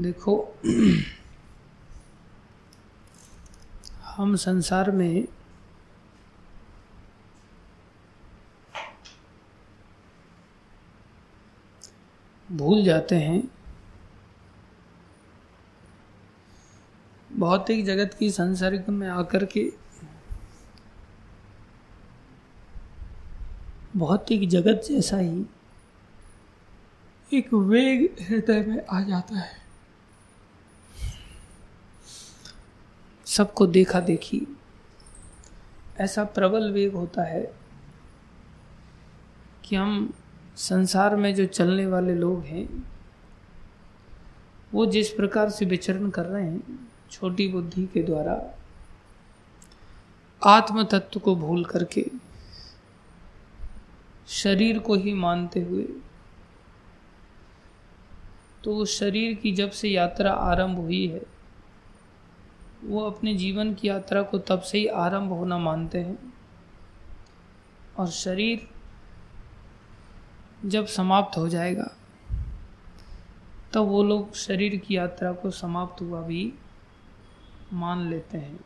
देखो, हम संसार में भूल जाते हैं। भौतिक जगत की संसर्ग में आकर के भौतिक जगत जैसा ही एक वेग हृदय में आ जाता है। सबको देखा देखी ऐसा प्रबल वेग होता है कि हम संसार में जो चलने वाले लोग हैं, वो जिस प्रकार से विचरण कर रहे हैं, छोटी बुद्धि के द्वारा आत्म तत्व को भूल करके, शरीर को ही मानते हुए तो उस शरीर की जब से यात्रा आरंभ हुई है वो अपने जीवन की यात्रा को तब से ही आरंभ होना मानते हैं। और शरीर जब समाप्त हो जाएगा, तब तो वो लोग शरीर की यात्रा को समाप्त हुआ भी मान लेते हैं।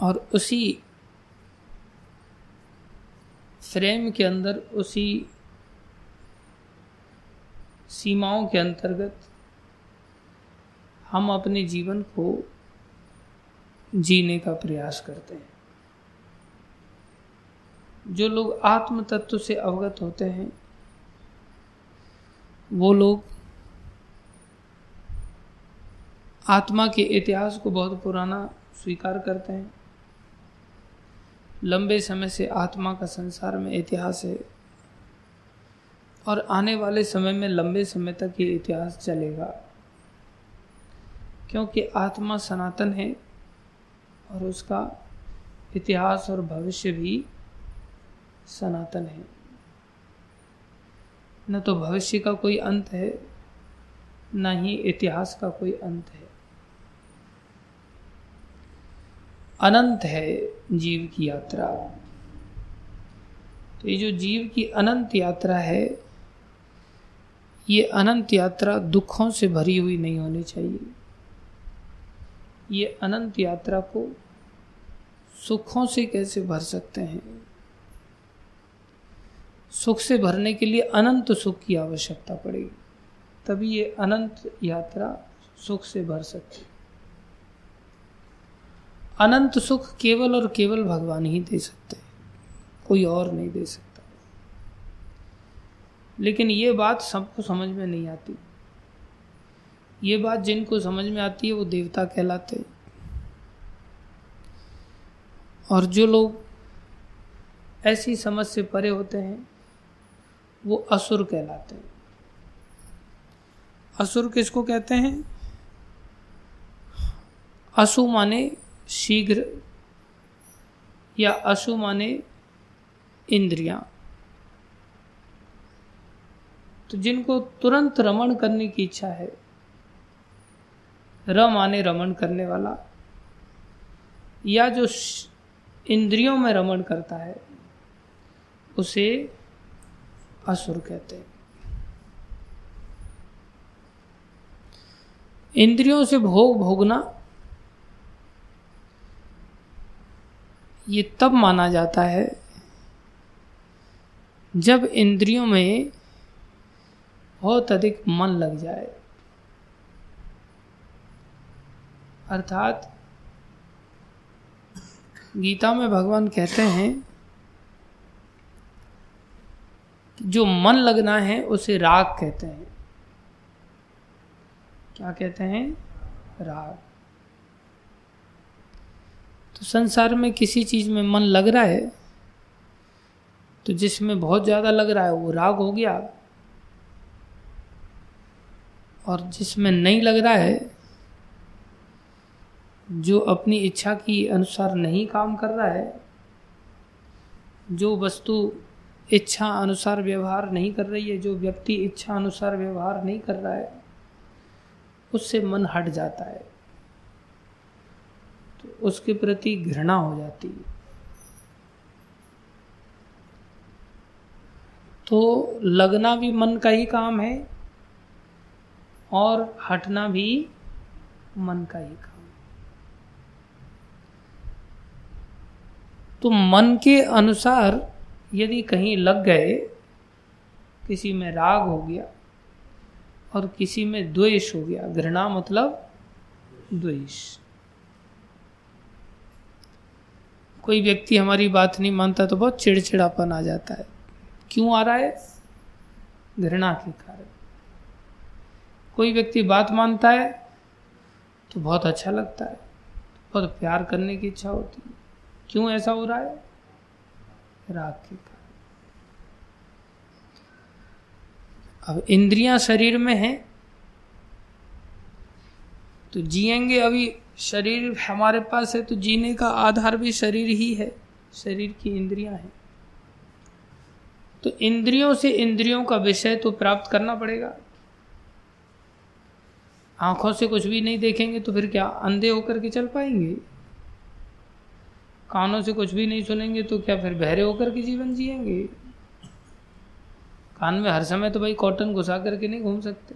और उसी फ्रेम के अंदर, उसी सीमाओं के अंतर्गत हम अपने जीवन को जीने का प्रयास करते हैं। जो लोग आत्म तत्व से अवगत होते हैं, वो लोग आत्मा के इतिहास को बहुत पुराना स्वीकार करते हैं। लंबे समय से आत्मा का संसार में इतिहास है और आने वाले समय में लंबे समय तक ये इतिहास चलेगा। क्योंकि आत्मा सनातन है और उसका इतिहास और भविष्य भी सनातन है। न तो भविष्य का कोई अंत है, न ही इतिहास का कोई अंत है। अनंत है जीव की यात्रा। तो ये जो जीव की अनंत यात्रा है, ये अनंत यात्रा दुखों से भरी हुई नहीं होनी चाहिए। ये अनंत यात्रा को सुखों से कैसे भर सकते हैं? सुख से भरने के लिए अनंत सुख की आवश्यकता पड़ेगी। तभी ये अनंत यात्रा सुख से भर सकती अनंत सुख केवल और केवल भगवान ही दे सकते कोई और नहीं दे सकता। लेकिन ये बात सबको समझ में नहीं आती। ये बात जिनको समझ में आती है, वो देवता कहलाते और जो लोग ऐसी समझ से परे होते हैं, वो असुर कहलाते हैं। असुर किसको कहते हैं? असु माने शीघ्र, या असु माने इंद्रियाँ। तो जिनको तुरंत रमण करने की इच्छा है र माने रमण करने वाला। या जो इंद्रियों में रमण करता है, उसे असुर कहते हैं। इंद्रियों से भोग भोगना, ये तब माना जाता है, जब इंद्रियों में बहुत अधिक मन लग जाए। अर्थात, गीता में भगवान कहते हैं जो मन लगना है, उसे राग कहते हैं। क्या कहते हैं? राग। तो संसार में किसी चीज़ में मन लग रहा है तो जिसमें बहुत ज़्यादा लग रहा है, वो राग हो गया। और जिसमें नहीं लग रहा है जो अपनी इच्छा की अनुसार नहीं काम कर रहा है, जो वस्तु इच्छा अनुसार व्यवहार नहीं कर रही है, जो व्यक्ति इच्छा अनुसार व्यवहार नहीं कर रहा है, उससे मन हट जाता है। तो उसके प्रति घृणा हो जाती है। तो लगना भी मन का ही काम है और हटना भी मन का ही काम तो मन के अनुसार यदि कहीं लग गए, किसी में राग हो गया और किसी में द्वेष हो गया, घृणा मतलब द्वेष। कोई व्यक्ति हमारी बात नहीं मानता तो बहुत चिड़चिड़ापन आ जाता है। क्यों आ रहा है? घृणा के कारण। कोई व्यक्ति बात मानता है तो बहुत अच्छा लगता है, बहुत प्यार करने की इच्छा होती है। क्यों ऐसा हो रहा है? राग के कारण अब इंद्रियाँ शरीर में हैं तो जिएँगे अभी शरीर हमारे पास है तो जीने का आधार भी शरीर ही है, शरीर की इंद्रियाँ हैं। तो इंद्रियों से इंद्रियों का विषय तो प्राप्त करना पड़ेगा। आँखों से कुछ भी नहीं देखेंगे तो फिर क्या, अंधे होकर के चल पाएँगे? कानों से कुछ भी नहीं सुनेंगे तो क्या फिर बहरे होकर के जीवन जिएँगे? कान में हर समय तो भाई कॉटन घुसा करके नहीं घूम सकते।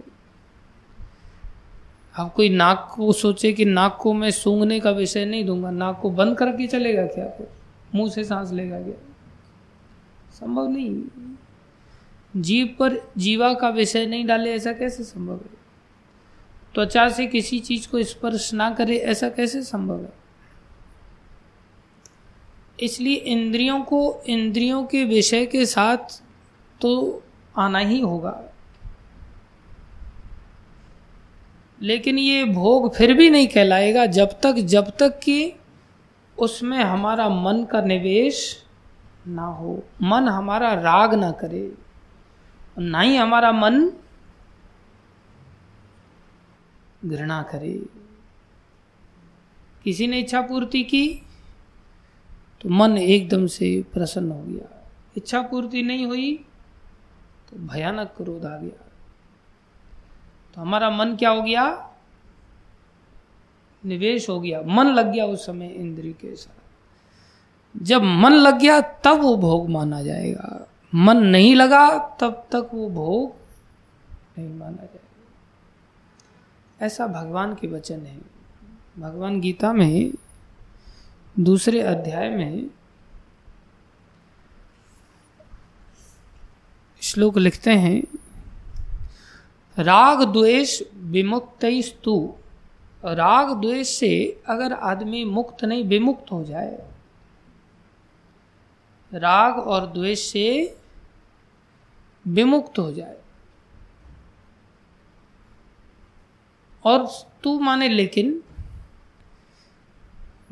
अब कोई नाक को सोचे कि नाक को मैं सूंघने का विषय नहीं दूँगा, नाक को बंद करके चलेगा क्या फिर मुँह से सांस लेगा क्या? संभव नहीं। जीव पर जीवा का विषय नहीं डाले, ऐसा कैसे संभव है? त्वचा से किसी चीज़ को स्पर्श ना करे, ऐसा कैसे संभव है? इसलिए इंद्रियों को, इंद्रियों के विषय के साथ तो आना ही होगा। लेकिन ये भोग फिर भी नहीं कहलाएगा जब तक जब तक कि उसमें हमारा मन का निवेश ना हो। मन हमारा राग ना करे। ना ही हमारा मन घृणा करे। किसी ने इच्छा पूर्ति की? तो मन एकदम से प्रसन्न हो गया। इच्छा पूर्ति नहीं हुई तो भयानक क्रोध आ गया। तो हमारा मन क्या हो गया? निवेश हो गया। मन लग गया उस समय इंद्री के साथ। जब मन लग गया, तब वो भोग माना जाएगा। मन नहीं लगा, तब तक वो भोग नहीं माना जाएगा। ऐसा भगवान के वचन है। भगवान गीता में दूसरे अध्याय में श्लोक लिखते हैं, राग द्वेष विमुक्त स्तु राग द्वेष से अगर आदमी मुक्त नहीं, विमुक्त हो जाए। राग और द्वेष से विमुक्त हो जाए। और तू माने लेकिन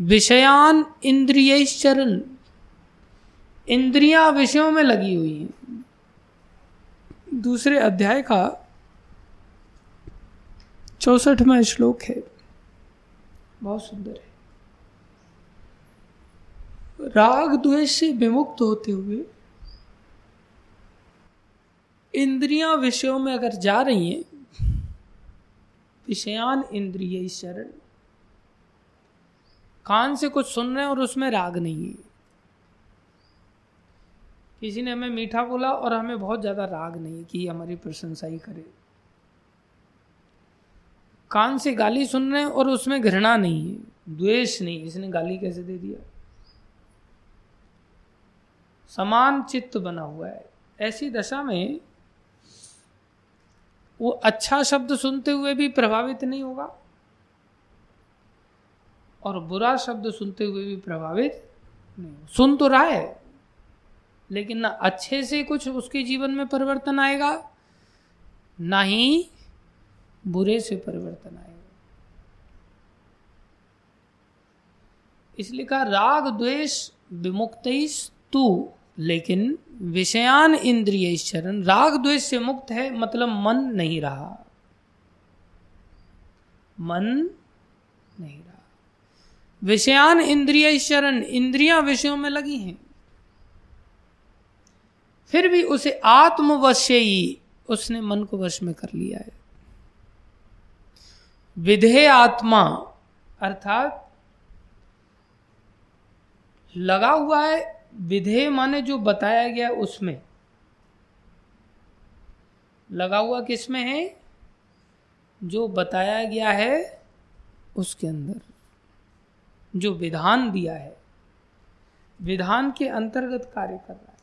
विषयान इंद्रिय चरण इंद्रिया विषयों में लगी हुई हैं। दूसरे अध्याय का चौसठवा श्लोक है। बहुत सुंदर है। राग द्वेष से विमुक्त होते हुए इंद्रिया विषयों में अगर जा रही हैं, विषयान इंद्रिय शरण कान से कुछ सुन रहे हैं और उसमें राग नहीं है। किसी ने हमें मीठा बोला और हमें बहुत ज़्यादा राग नहीं कि हमारी प्रशंसा ही करे। कान से गाली सुन रहे हैं और उसमें घृणा नहीं है, द्वेष नहीं इसने गाली कैसे दे दिया? समान चित्त बना हुआ है। ऐसी दशा में वो अच्छा शब्द सुनते हुए भी प्रभावित नहीं होगा। और बुरा शब्द सुनते हुए भी प्रभावित नहीं सुन तो रहा है, लेकिन ना अच्छे से कुछ उसके जीवन में परिवर्तन आएगा, ना ही बुरे से परिवर्तन आएगा। इसलिए कहा, राग, द्वेष, विमुक्त तू लेकिन विषयान इंद्रिय चरण राग, द्वेष से मुक्त है मतलब मन नहीं रहा। मन नहीं विषयान इंद्रिय शरण, इंद्रिया विषयों में लगी हैं। फिर भी उसे आत्मवश्य, उसने मन को वश में कर लिया है। विधेय आत्मा, अर्थात लगा हुआ है विधेय माने जो बताया गया उसमें। लगा हुआ किसमें है? जो बताया गया है, उसके अंदर। जो विधान दिया है, विधान के अंतर्गत कार्य कर रहा है।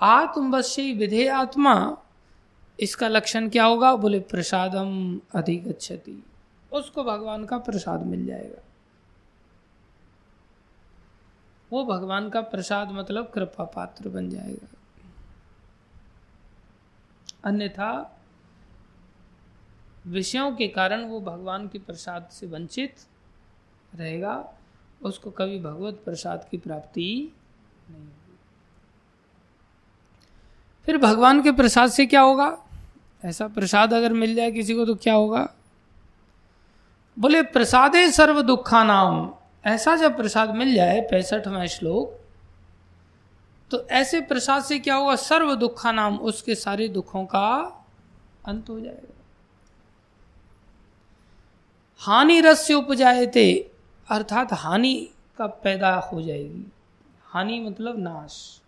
आत्मवश्य विधेय आत्मा, इसका लक्षण क्या होगा? बोले, प्रसादम अधिगछति उसको भगवान का प्रसाद मिल जाएगा। वो भगवान का प्रसाद मतलब कृपा पात्र बन जाएगा। अन्यथा विषयों के कारण वो भगवान के प्रसाद से वंचित रहेगा, उसको कभी भगवत प्रसाद की प्राप्ति नहीं होगी। फिर भगवान के प्रसाद से क्या होगा? ऐसा प्रसाद अगर मिल जाए किसी को तो क्या होगा? बोले, प्रसादे सर्व दुखा नाम ऐसा जब प्रसाद मिल जाए, पैंसठवा श्लोक तो ऐसे प्रसाद से क्या होगा? सर्व दुखा नाम उसके सारे दुखों का अंत हो जाएगा। हानि रस से उपजाए थे अर्थात हानि का पैदा हो जाएगी। हानि मतलब नाश।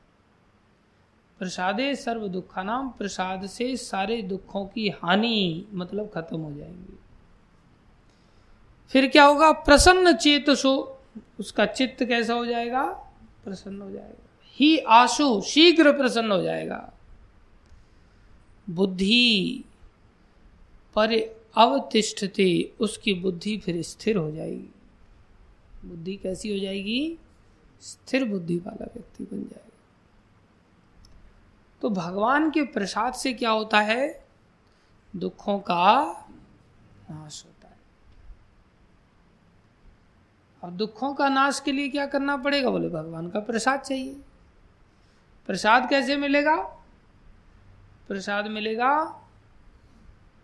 प्रसादे सर्व दुखा नाम प्रसाद से सारे दुखों की हानि मतलब खत्म हो जाएँगी। फिर क्या होगा? प्रसन्न चेत सो, उसका चित्त कैसा हो जाएगा? प्रसन्न हो जाएगा। ही आशु शीघ्र प्रसन्न हो जाएगा। बुद्धि पर अवतिष्ठते, उसकी बुद्धि फिर स्थिर हो जाएगी। बुद्धि कैसी हो जाएगी? स्थिर बुद्धि वाला व्यक्ति बन जाएगा। तो भगवान के प्रसाद से क्या होता है? दुखों का नाश होता है। अब दुखों का नाश के लिए क्या करना पड़ेगा? बोले, भगवान का प्रसाद चाहिए। प्रसाद कैसे मिलेगा? प्रसाद मिलेगा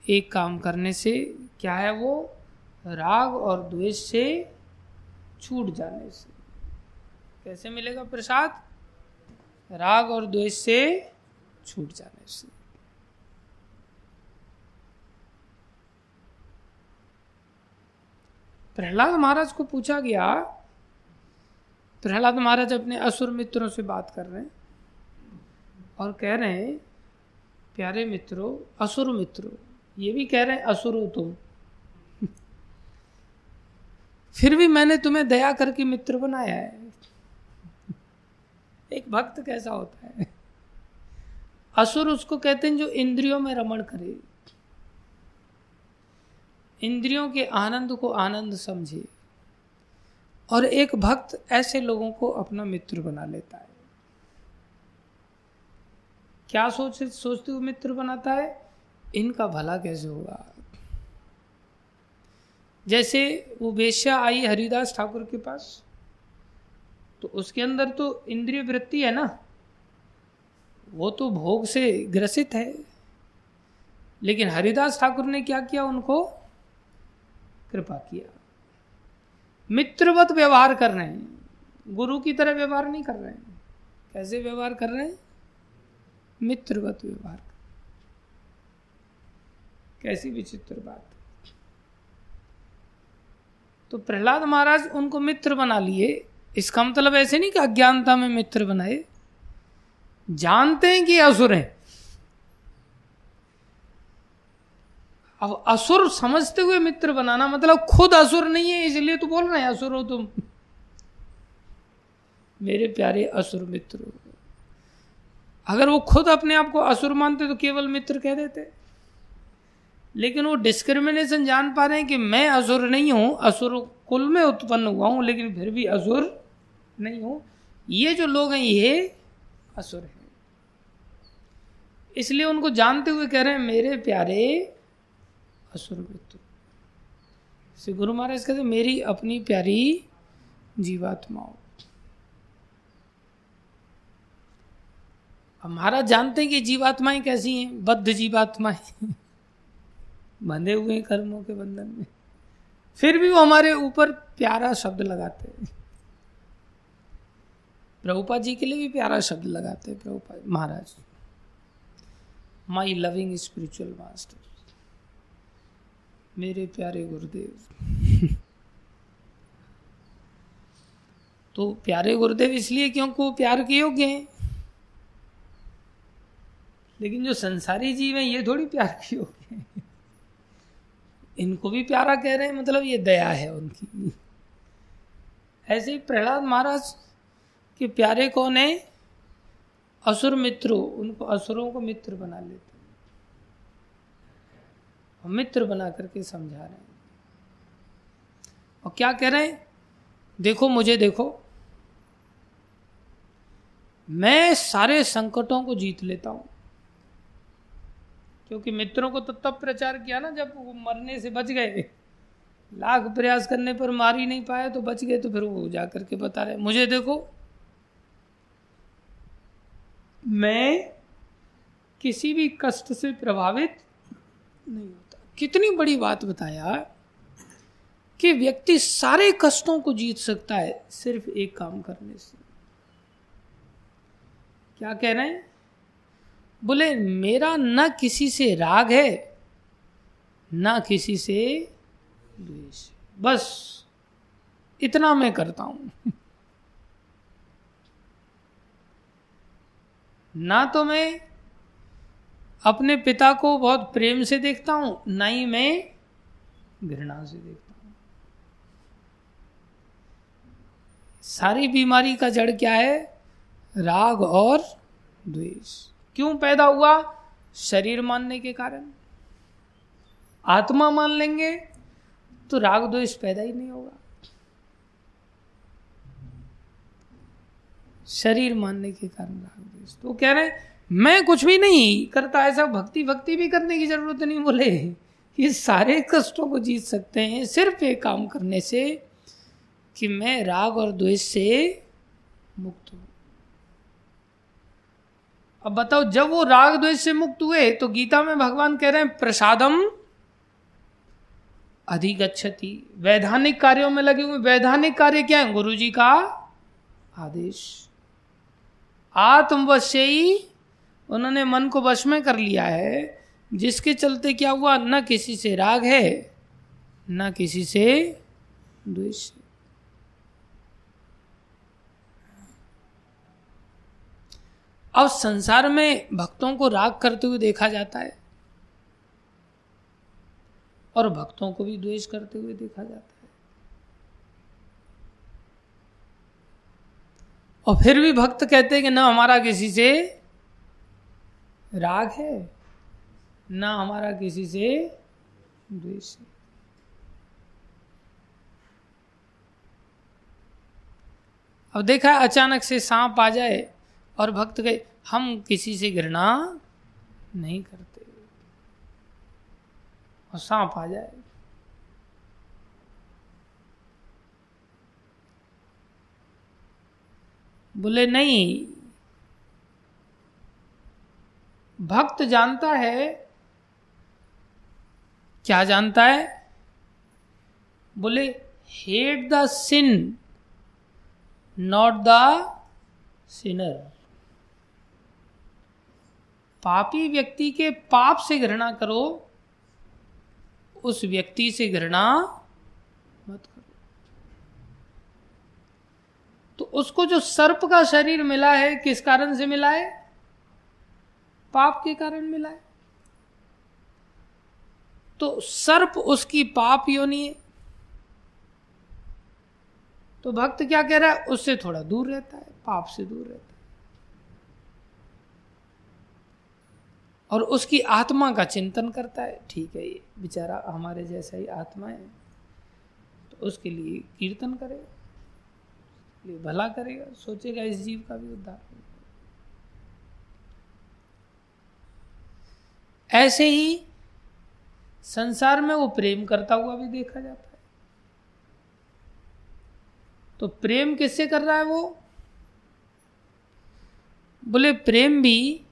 एक काम करने से। क्या है वो? राग और द्वेष से छूट जाने से। कैसे मिलेगा प्रसाद? राग और द्वेष से छूट जाने से। प्रहलाद महाराज को पूछा गया, प्रहलाद महाराज अपने असुर मित्रों से बात कर रहे हैं और कह रहे हैं, प्यारे मित्रों, असुर मित्रों, ये भी कह रहे हैं, असुर तुम। फिर भी मैंने तुम्हें दया करके मित्र बनाया है। एक भक्त कैसा होता है? असुर उसको कहते हैं जो इंद्रियों में रमण करे। इंद्रियों के आनंद को आनंद समझे और एक भक्त ऐसे लोगों को अपना मित्र बना लेता है। क्या सोच, सोचते हुए मित्र बनाता है? इनका भला कैसे होगा? जैसे वो वेश्या आई हरिदास ठाकुर के पास तो उसके अंदर तो इंद्रिय वृत्ति है ना? वो तो भोग से ग्रसित है। लेकिन हरिदास ठाकुर ने क्या किया? उनको कृपा किया। मित्रवत व्यवहार कर रहे हैं। गुरु की तरह व्यवहार नहीं कर रहे हैं। कैसे व्यवहार कर रहे हैं? मित्रवत व्यवहार। कैसी विचित्र बात। तो प्रहलाद महाराज उनको मित्र बना लिए। इसका मतलब ऐसे नहीं कि अज्ञानता में मित्र बनाए। जानते हैं कि असुर हैं। अब असुर समझते हुए मित्र बनाना मतलब खुद असुर नहीं है, इसलिए तो बोल रहे हैं, असुर हो तुम। मेरे प्यारे असुर मित्र, अगर वो खुद अपने आप को असुर मानते तो केवल मित्र कह देते। लेकिन वो डिस्क्रिमिनेशन जान पा रहे हैं कि मैं असुर नहीं हूँ असुर कुल में उत्पन्न हुआ हूँ, लेकिन फिर भी असुर नहीं हूँ। ये जो लोग हैं, ये असुर हैं। इसलिए उनको जानते हुए कह रहे हैं, मेरे प्यारे असुर मृत्यु श्री गुरु महाराज कहते मेरी अपनी प्यारी जीवात्माओं। महाराज जानते हैं कि जीवात्माएँ कैसी हैं, बद्ध जीवात्माएँ। बंधे हुए हैं कर्मों के बंधन में। फिर भी वो हमारे ऊपर प्यारा शब्द लगाते हैं। प्रभुपा जी के लिए भी प्यारा शब्द लगाते हैं, Prabhupada Maharaj. My loving spiritual master मेरे प्यारे गुरुदेव। तो प्यारे गुरुदेव इसलिए क्योंकि वो प्यार के योग्य हैं? लेकिन जो संसारी जीव है, ये थोड़ी प्यार की होगी इनको भी प्यारा कह रहे हैं मतलब ये दया है उनकी। ऐसे ही प्रहलाद महाराज के प्यारे कौन है? असुर मित्र, उनको असुरों को मित्र बना लेते और मित्र बना करके समझा रहे हैं। और क्या कह रहे हैं? देखो, मुझे देखो। मैं सारे संकटों को जीत लेता हूँ। क्योंकि मित्रों को तो तब प्रचार किया ना जब वो मरने से बच गए। लाख प्रयास करने पर मार ही नहीं पाए तो बच गए तो फिर वो जाकर के बता रहे मुझे देखो, मैं किसी भी कष्ट से प्रभावित नहीं होता। कितनी बड़ी बात बताया कि व्यक्ति सारे कष्टों को जीत सकता है सिर्फ़ एक काम करने से। क्या कह रहे हैं? बोले, मेरा न किसी से राग है, न किसी से द्वेष बस, इतना मैं करता हूँ। ना तो मैं अपने पिता को बहुत प्रेम से देखता हूँ, ना ही मैं घृणा से देखता हूँ। सारी बीमारी का जड़ क्या है? राग और द्वेष। क्यों पैदा हुआ? शरीर मानने के कारण। आत्मा मान लेंगे तो राग द्वेष पैदा ही नहीं होगा। शरीर मानने के कारण राग द्वेष। तो कह रहे मैं कुछ भी नहीं करता, ऐसा भक्ति भक्ति भी करने की ज़रूरत नहीं। बोले, ये सारे कष्टों को जीत सकते हैं सिर्फ़ एक काम करने से कि मैं राग और द्वेष से मुक्त हूँ। अब बताओ, जब वो राग द्वेष से मुक्त हुए तो गीता में भगवान कह रहे हैं, प्रसादम अधिगछति वैधानिक कार्यों में लगे हुए, वैधानिक कार्य क्या है? गुरु जी का आदेश। आत्मवश्य, उन्होंने मन को वश में कर लिया है, जिसके चलते क्या हुआ? न किसी से राग है, न किसी से द्वेष। अब संसार में भक्तों को राग करते हुए देखा जाता है और भक्तों को भी द्वेष करते हुए देखा जाता है। और फिर भी भक्त कहते हैं कि ना हमारा किसी से राग है, ना हमारा किसी से द्वेष है। अब देखा अचानक से सांप आ जाए और भक्त गए, हम किसी से घृणा नहीं करते। और सांप आ जाए। बोले, नहीं, भक्त जानता है, क्या जानता है? बोले hate the sin not the sinner पापी व्यक्ति के पाप से घृणा करो, उस व्यक्ति से घृणा मत करो। तो उसको जो सर्प का शरीर मिला है, किस कारण से मिला है? पाप के कारण मिला है। तो सर्प उसकी पाप योनि है। तो भक्त क्या कह रहा है? उससे थोड़ा दूर रहता है, पाप से दूर रहता है। और उसकी आत्मा का चिंतन करता है। ठीक है ये, बेचारा हमारे जैसा ही आत्मा है। तो उसके लिए कीर्तन करेगा। भला करेगा। सोचेगा इस जीव का भी उद्धार। ऐसे ही संसार में वो प्रेम करता हुआ भी देखा जाता है। तो प्रेम किससे कर रहा है वो? बोले, प्रेम भी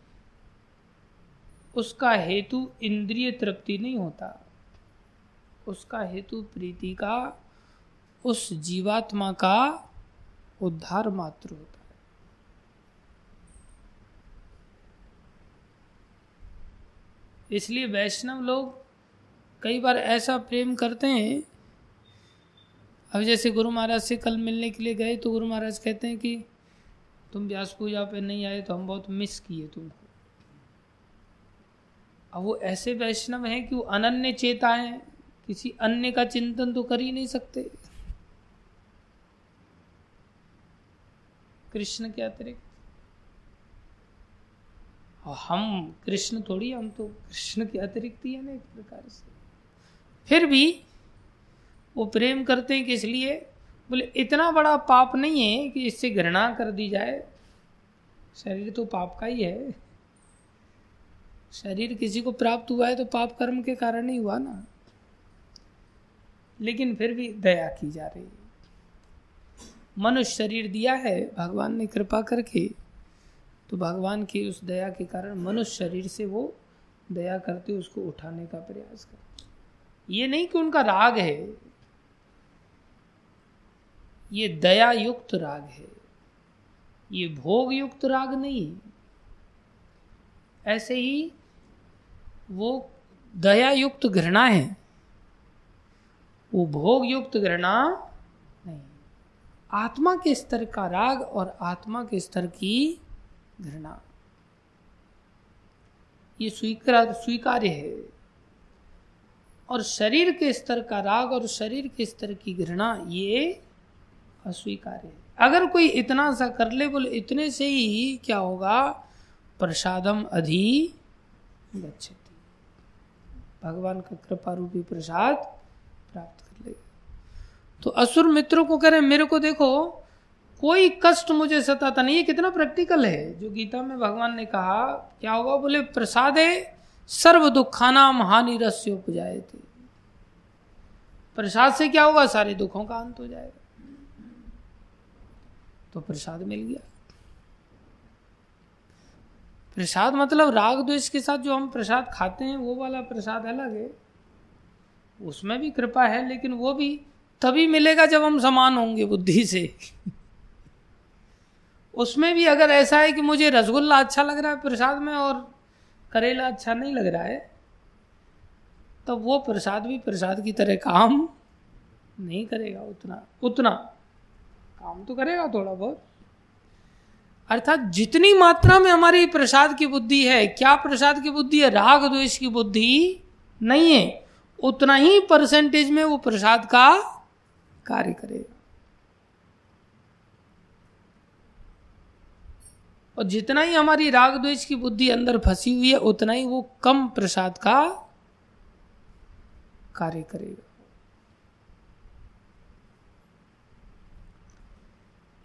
उसका हेतु इंद्रिय तृप्ति नहीं होता। उसका हेतु प्रीति का, उस जीवात्मा का उद्धार मात्र होता है। इसलिए वैष्णव लोग कई बार ऐसा प्रेम करते हैं। अब जैसे गुरु महाराज से कल मिलने के लिए गए तो गुरु महाराज कहते हैं कि, तुम व्यास पूजा पे नहीं आए तो हम बहुत मिस किए तुमको। अब वो ऐसे वैष्णव हैं कि वो अनन्य चेता है। किसी अन्य का चिंतन तो कर ही नहीं सकते। कृष्ण के अतिरिक्त। और हम कृष्ण थोड़ी हम तो कृष्ण के अतिरिक्त ही है ना एक प्रकार से। फिर भी वो प्रेम करते हैं किस लिए? बोले, इतना बड़ा पाप नहीं है कि इससे घृणा कर दी जाए। शरीर तो पाप का ही है। शरीर किसी को प्राप्त हुआ है तो पाप कर्म के कारण ही हुआ ना। लेकिन फिर भी दया की जा रही है। मनुष्य शरीर दिया है, भगवान ने कृपा करके तो भगवान की उस दया के कारण मनुष्य शरीर से वो दया करते उसको उठाने का प्रयास करते ये नहीं कि उनका राग है, ये दया युक्त राग है। ये भोग युक्त राग नहीं। ऐसे ही वो दया युक्त घृणा है। वो भोग युक्त घृणा नहीं। आत्मा के स्तर का राग और आत्मा के स्तर की घृणा। ये स्वीकार, स्वीकार्य है। और शरीर के स्तर का राग और शरीर के स्तर की घृणा, ये अस्वीकार्य है। अगर कोई इतना सा कर ले, बोले, इतने से ही क्या होगा? प्रसादम अधि गच्छति। भगवान का कृपा रूपी प्रसाद प्राप्त कर लेगा तो असुर मित्रों को कह रहे मेरे को देखो, कोई कष्ट मुझे सताता नहीं, ये कितना प्रैक्टिकल है। जो गीता में भगवान ने कहा, क्या होगा बोले, प्रसाद सर्व दुखाना हानि रस्य उपजाए थे प्रसाद से क्या होगा? सारे दुखों का अंत हो जाएगा। तो प्रसाद मिल गया। प्रसाद मतलब राग द्वेष के साथ जो हम प्रसाद खाते हैं, वो वाला प्रसाद अलग है। उसमें भी कृपा है, लेकिन वो भी तभी मिलेगा जब हम समान होंगे बुद्धि से। उसमें भी अगर ऐसा है कि मुझे रसगुल्ला अच्छा लग रहा है प्रसाद में और करेला अच्छा नहीं लग रहा है तो वो प्रसाद भी प्रसाद की तरह काम नहीं करेगा उतना। उतना। काम तो करेगा थोड़ा बहुत। अर्थात जितनी मात्रा में हमारी प्रसाद की बुद्धि है, क्या प्रसाद की बुद्धि है? राग द्वेष की बुद्धि नहीं है। उतना ही परसेंटेज में वो प्रसाद का कार्य करेगा और जितना ही हमारी राग द्वेष की बुद्धि अंदर फंसी हुई है, उतना ही वो कम प्रसाद का कार्य करेगा।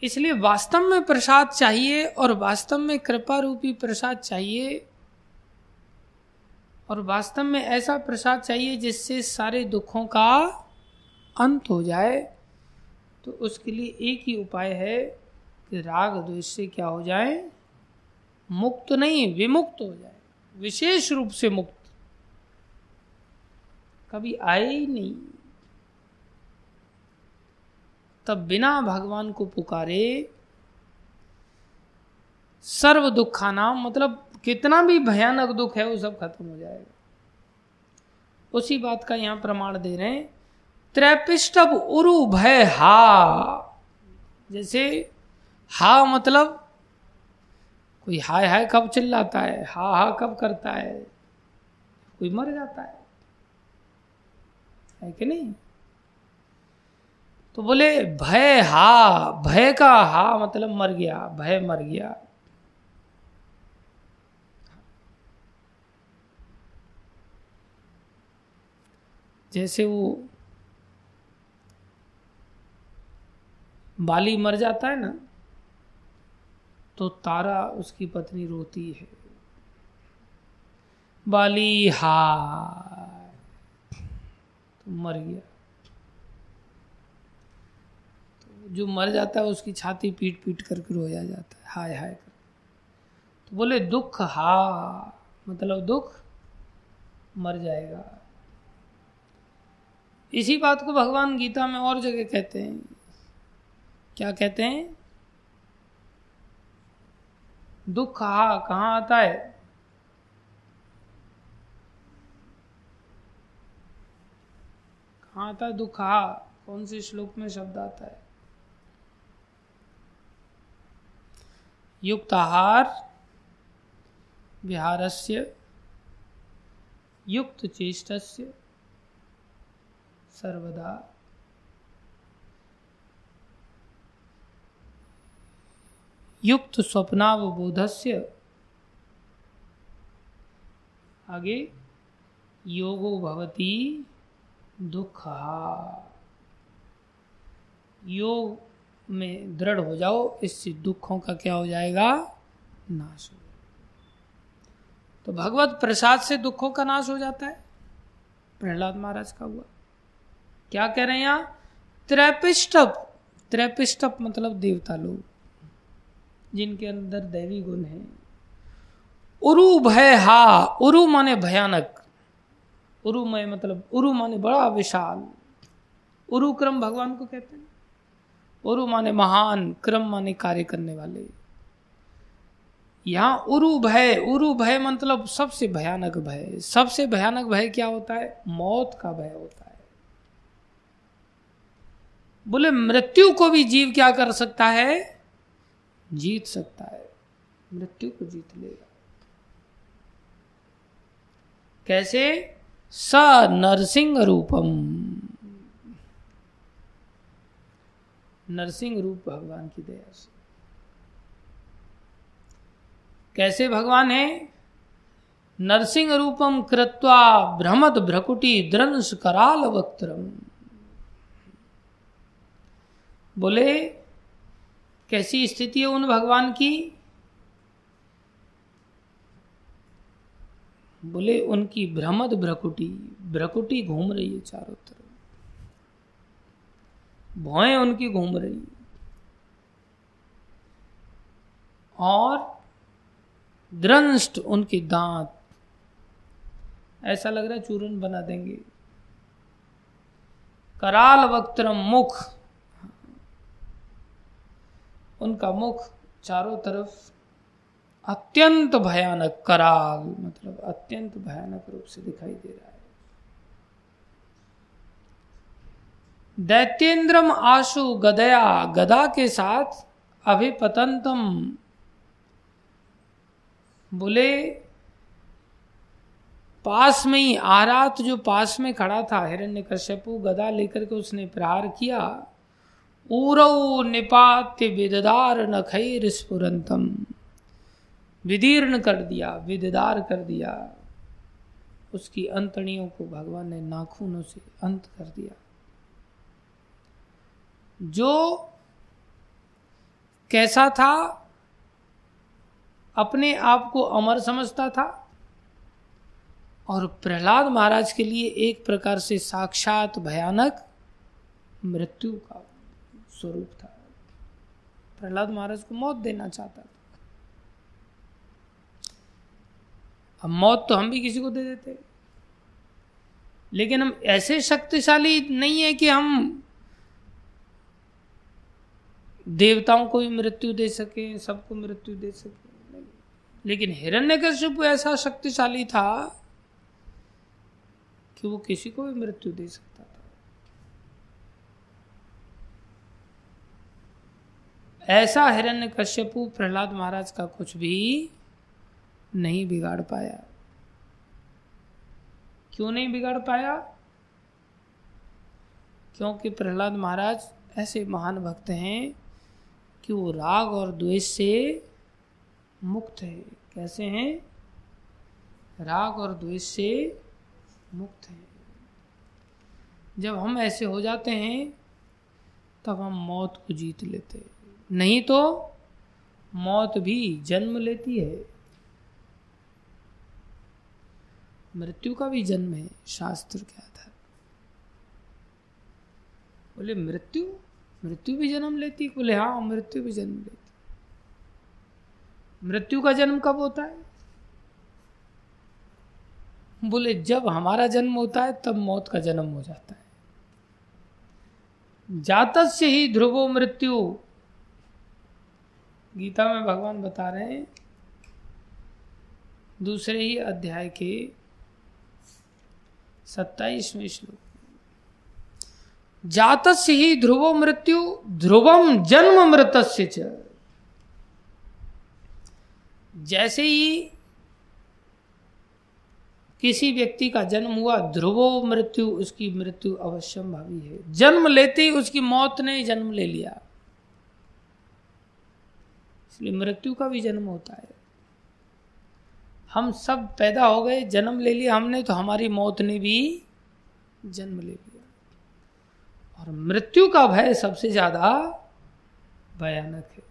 इसलिए वास्तव में प्रसाद चाहिए और वास्तव में कृपा रूपी प्रसाद चाहिए। और वास्तव में ऐसा प्रसाद चाहिए जिससे सारे दुखों का अंत हो जाए। तो उसके लिए एक ही उपाय है कि राग द्वेष से क्या हो जाए? मुक्त नहीं, विमुक्त हो जाए। विशेष रूप से मुक्त। कभी आए ही नहीं। तब बिना भगवान को पुकारे सर्व दुखा नाम मतलब कितना भी भयानक दुख है, वो सब खत्म हो जाएगा। उसी बात का यहाँ प्रमाण दे रहे हैं। त्रैपिष्टब उरु भय हा। जैसे हा मतलब कोई हाय हाय कब चिल्लाता है, हा हा कब करता है, कोई मर जाता है। है कि नहीं? तो बोले, भय हा, भय का हा मतलब मर गया, भय मर गया। जैसे वो बाली मर जाता है ना तो तारा उसकी पत्नी रोती है। बाली हा तो मर गया तो जो मर जाता है, उसकी छाती पीट पीट करके रोया जाता है। हाय हाय कर तो बोले, दुख, हा मतलब दुख, मर जाएगा। इसी बात को भगवान गीता में और जगह कहते हैं। क्या कहते हैं? दुख, हा, कहाँ आता है? कहाँ आता है दुख, हा? कौन से श्लोक में शब्द आता है? युक्त आहार विहारस्य युक्त चेष्ट सर्वदा। युक्त स्वप्नावबोधस्य आगे योगो भवती दुख। योग में दृढ़ हो जाओ, इससे दुखों का क्या हो जाएगा? नाश हो तो भगवत प्रसाद से दुखों का नाश हो जाता है। प्रहलाद महाराज का हुआ। क्या कह रहे हैं यहाँ? त्रैपिष्टप। त्रैपिष्टप मतलब देवता लोग, जिनके अंदर दैवी गुण है। उरु भय हा, उरु माने भयानक। उरु मय मतलब उरु माने बड़ा विशाल। उरु क्रम भगवान को कहते हैं। उरु माने महान, क्रम माने कार्य करने वाले। यहाँ उरु भय उरु भय मतलब सबसे भयानक भय। सबसे भयानक भय क्या होता है? मौत का भय होता है। बोले, मृत्यु को भी जीव क्या कर सकता है? जीत सकता है। मृत्यु को जीत लेगा। कैसे? स नरसिंह रूपम। नरसिंह रूप भगवान की दया से। कैसे भगवान है? नरसिंह रूपम कृत्वा भ्रमद भ्रकुटी द्रंश कराल वक्त्रम बोले, कैसी स्थिति है उन भगवान की? बोले, उनकी भ्रमद भ्रकुटी भ्रकुटी घूम रही है चारों तरफ़। भौएँ उनकी घूम रही और द्रंष्ट उनके दांत। ऐसा लग रहा है चूरन बना देंगे। कराल वक्त्रम मुख। उनका मुख चारों तरफ़ अत्यंत भयानक, कराल मतलब अत्यंत भयानक रूप से दिखाई दे रहा है। दैत्येन्द्रम आशु गदया गदा के साथ अभिपतंतम। बोले, पास में ही आरात जो पास में खड़ा था हिरण्य कश्यपु गदा लेकर के उसने प्रहार किया, ऊरौ निपात्य विददार नखैर स्फुरंतम। विदीर्ण कर दिया, विददार कर दिया। उसकी अंतड़ियों को भगवान ने नाखूनों से अंत कर दिया। जो कैसा था, अपने आप को अमर समझता था। और प्रहलाद महाराज के लिए एक प्रकार से साक्षात भयानक मृत्यु का स्वरूप था। प्रहलाद महाराज को मौत देना चाहता था। अब मौत तो हम भी किसी को दे देते। लेकिन हम ऐसे शक्तिशाली नहीं है कि हम देवताओं को भी मृत्यु दे सके, सबको मृत्यु दे सके। लेकिन हिरण्यकशिपु ऐसा शक्तिशाली था कि वो किसी को भी मृत्यु दे सकता था। ऐसा हिरण्य कश्यपु प्रहलाद महाराज का कुछ भी नहीं बिगाड़ पाया। क्यों नहीं बिगाड़ पाया? क्योंकि प्रहलाद महाराज ऐसे महान भक्त हैं कि वो राग और द्वेष से मुक्त है। कैसे हैं? राग और द्वेष से मुक्त है। जब हम ऐसे हो जाते हैं, तब हम मौत को जीत लेते हैं। नहीं तो मौत भी जन्म लेती है। मृत्यु का भी जन्म है, शास्त्र के आधार बोले, मृत्यु? मृत्यु भी जन्म लेती बोले हाँ मृत्यु भी जन्म लेती मृत्यु का जन्म कब होता है? बोले, जब हमारा जन्म होता है, तब मौत का जन्म हो जाता है। जात से ही ध्रुवो मृत्यु। गीता में भगवान बता रहे हैं, दूसरे ही अध्याय के सत्ताईसवें श्लोक। जात ही ध्रुवो मृत्यु ध्रुवम जन्म मृत जैसे ही किसी व्यक्ति का जन्म हुआ, ध्रुवो मृत्यु, उसकी मृत्यु अवश्यम भावी है। जन्म लेते ही उसकी मौत ने जन्म ले लिया। इसलिए मृत्यु का भी जन्म होता है। हम सब पैदा हो गए, जन्म ले लिया हमने तो हमारी मौत ने भी जन्म ले लिया। और मृत्यु का भय सबसे ज़्यादा भयानक है।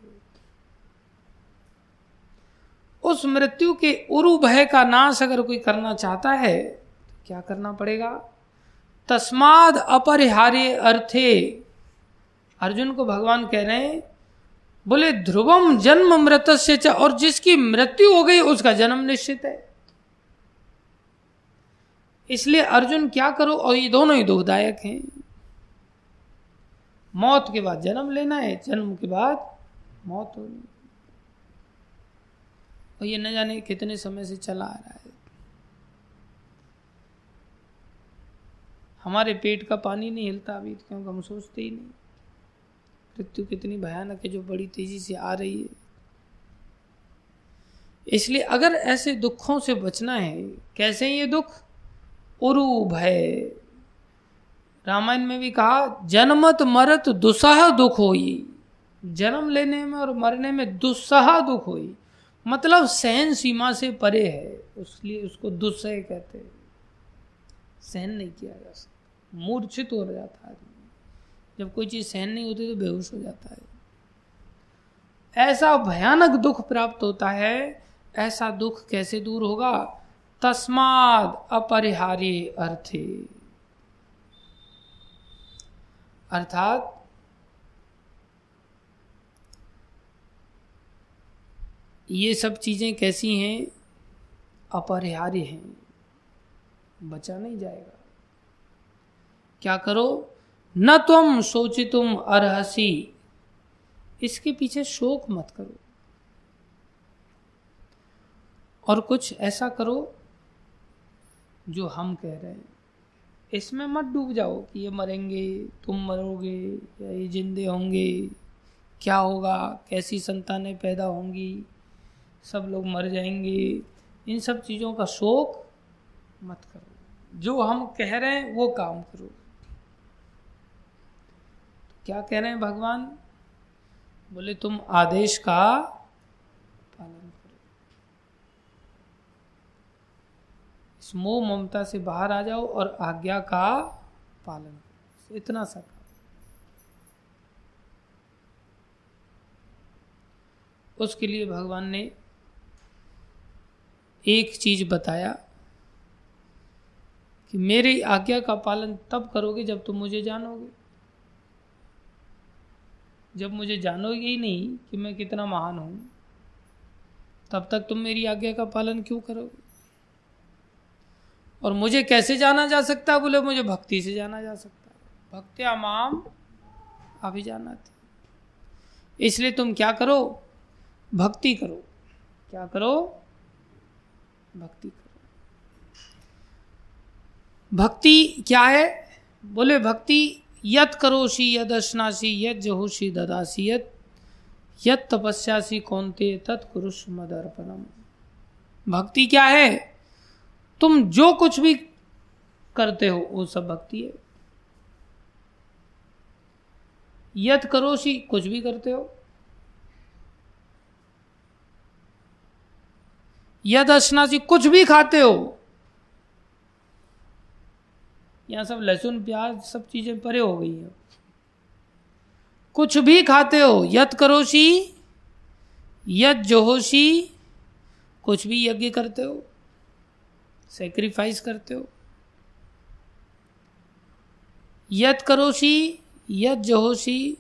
उस मृत्यु के उरु भय का नाश अगर कोई करना चाहता है तो क्या करना पड़ेगा? तस्माद अपरिहार्य अर्थे। अर्जुन को भगवान कह रहे हैं, बोले, ध्रुवम जन्म मृत से और जिसकी मृत्यु हो गई, उसका जन्म निश्चित है। इसलिए अर्जुन क्या करो, और ये दोनों ही दुखदायक हैं। मौत के बाद, जन्म लेना है, जन्म के बाद मौत होनी। और ये न जाने कितने समय से चला आ रहा है। हमारे पेट का पानी नहीं हिलता अभी, क्योंकि हम सोचते ही नहीं। मृत्यु कितनी भयानक है, जो बड़ी तेज़ी से आ रही है। इसलिए अगर ऐसे दुखों से बचना है, कैसे ये दुख? उरु भय रामायण में भी कहा, जन्मत मरत दुस्साह दुख होई। जन्म लेने में और मरने में दुस्साह दुख होई। मतलब सहन सीमा से परे है, उसलिए उसको दुस्सह कहते हैं। सहन नहीं किया जा सकता। मूर्छित हो जाता है जब कोई चीज़ सहन नहीं होती तो बेहोश हो जाता है। ऐसा भयानक दुख प्राप्त होता है, ऐसा दुख कैसे दूर होगा? तस्माद अपरिहार्य अर्थे। अर्थात ये सब चीज़ें कैसी हैं? अपरिहार्य हैं। बचा नहीं जाएगा। क्या करो? न तुम सोचि तुम अरहसी। इसके पीछे शोक मत करो। और कुछ ऐसा करो जो हम कह रहे हैं। इसमें मत डूब जाओ कि ये मरेंगे, तुम मरोगे, या ये जिंदे होंगे। क्या होगा? कैसी संतानें पैदा होंगी? सब लोग मर जाएँगे। इन सब चीज़ों का शोक मत करो। जो हम कह रहे हैं, वो काम करो। क्या कह रहे हैं भगवान? बोले, तुम आदेश का पालन करो मोह ममता से बाहर आ जाओ और आज्ञा का पालन करो। इतना सा उसके लिए भगवान ने एक चीज़ बताया कि मेरी आज्ञा का पालन तब करोगे जब तुम मुझे जानोगे। जब मुझे जानोगे ही नहीं कि मैं कितना महान हूँ, तब तक तुम मेरी आज्ञा का पालन क्यों करोगे? और मुझे कैसे जाना जा सकता है बोले मुझे भक्ति से जाना जा सकता। है भक्त्या माम अभी जाना थी इसलिए तुम क्या करो? भक्ति करो। क्या करो? भक्ति करो। भक्ति क्या है? बोले भक्ति, यत करोशी यद अश्नासी यद जहोशी ददासी, यत यत तपस्यासी, कौनते तत्कुरुष मदर्पणम भक्ति क्या है? तुम जो कुछ भी करते हो, वो सब भक्ति है। यत करोशी कुछ भी करते हो। यद अश्नासी कुछ भी खाते हो। यहाँ सब लहसुन, प्याज, सब चीज़ें परे हो गई है। कुछ भी खाते हो, यत करोशी यद जोहोशी कुछ भी यज्ञ करते हो। सेक्रीफाइस करते हो। यत करोशी यद जोहोशी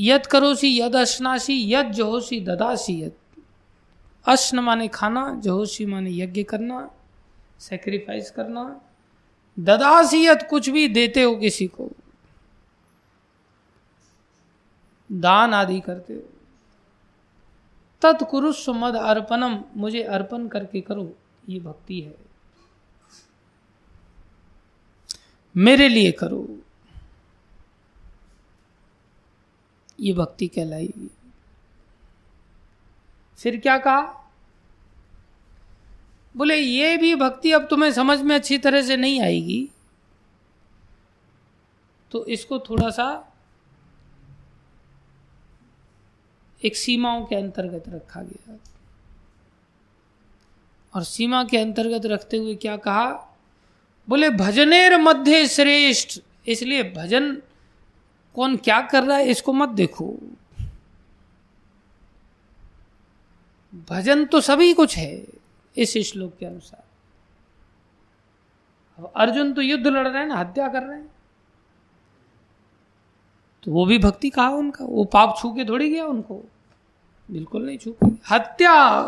यद करोसी यद अश्नासी यद जोहोशी ददासी यद अश्न माने खाना जोहोशी माने यज्ञ करना सेक्रीफाइस करना। ददासी यद कुछ भी देते हो किसी को। दान आदि करते हो। तत्कुरुष मद अर्पणम, मुझे अर्पण करके करो, ये भक्ति है। मेरे लिए करो। ये भक्ति कहलाएगी फिर क्या कहा? बोले, ये भी भक्ति अब तुम्हें समझ में अच्छी तरह से नहीं आएगी। तो इसको थोड़ा सा एक सीमाओं के अंतर्गत रखा गया और सीमा के अंतर्गत रखते हुए क्या कहा? बोले, भजनेर मध्य श्रेष्ठ। इसलिए भजन कौन क्या कर रहा है, इसको मत देखो। भजन तो सभी कुछ है इस श्लोक के अनुसार। अब अर्जुन तो युद्ध लड़ रहे हैं ना, हत्या कर रहे हैं। तो वो भी भक्ति कहा उनका। वो पाप छू के थोड़ी गया उनको। बिल्कुल नहीं छू हत्या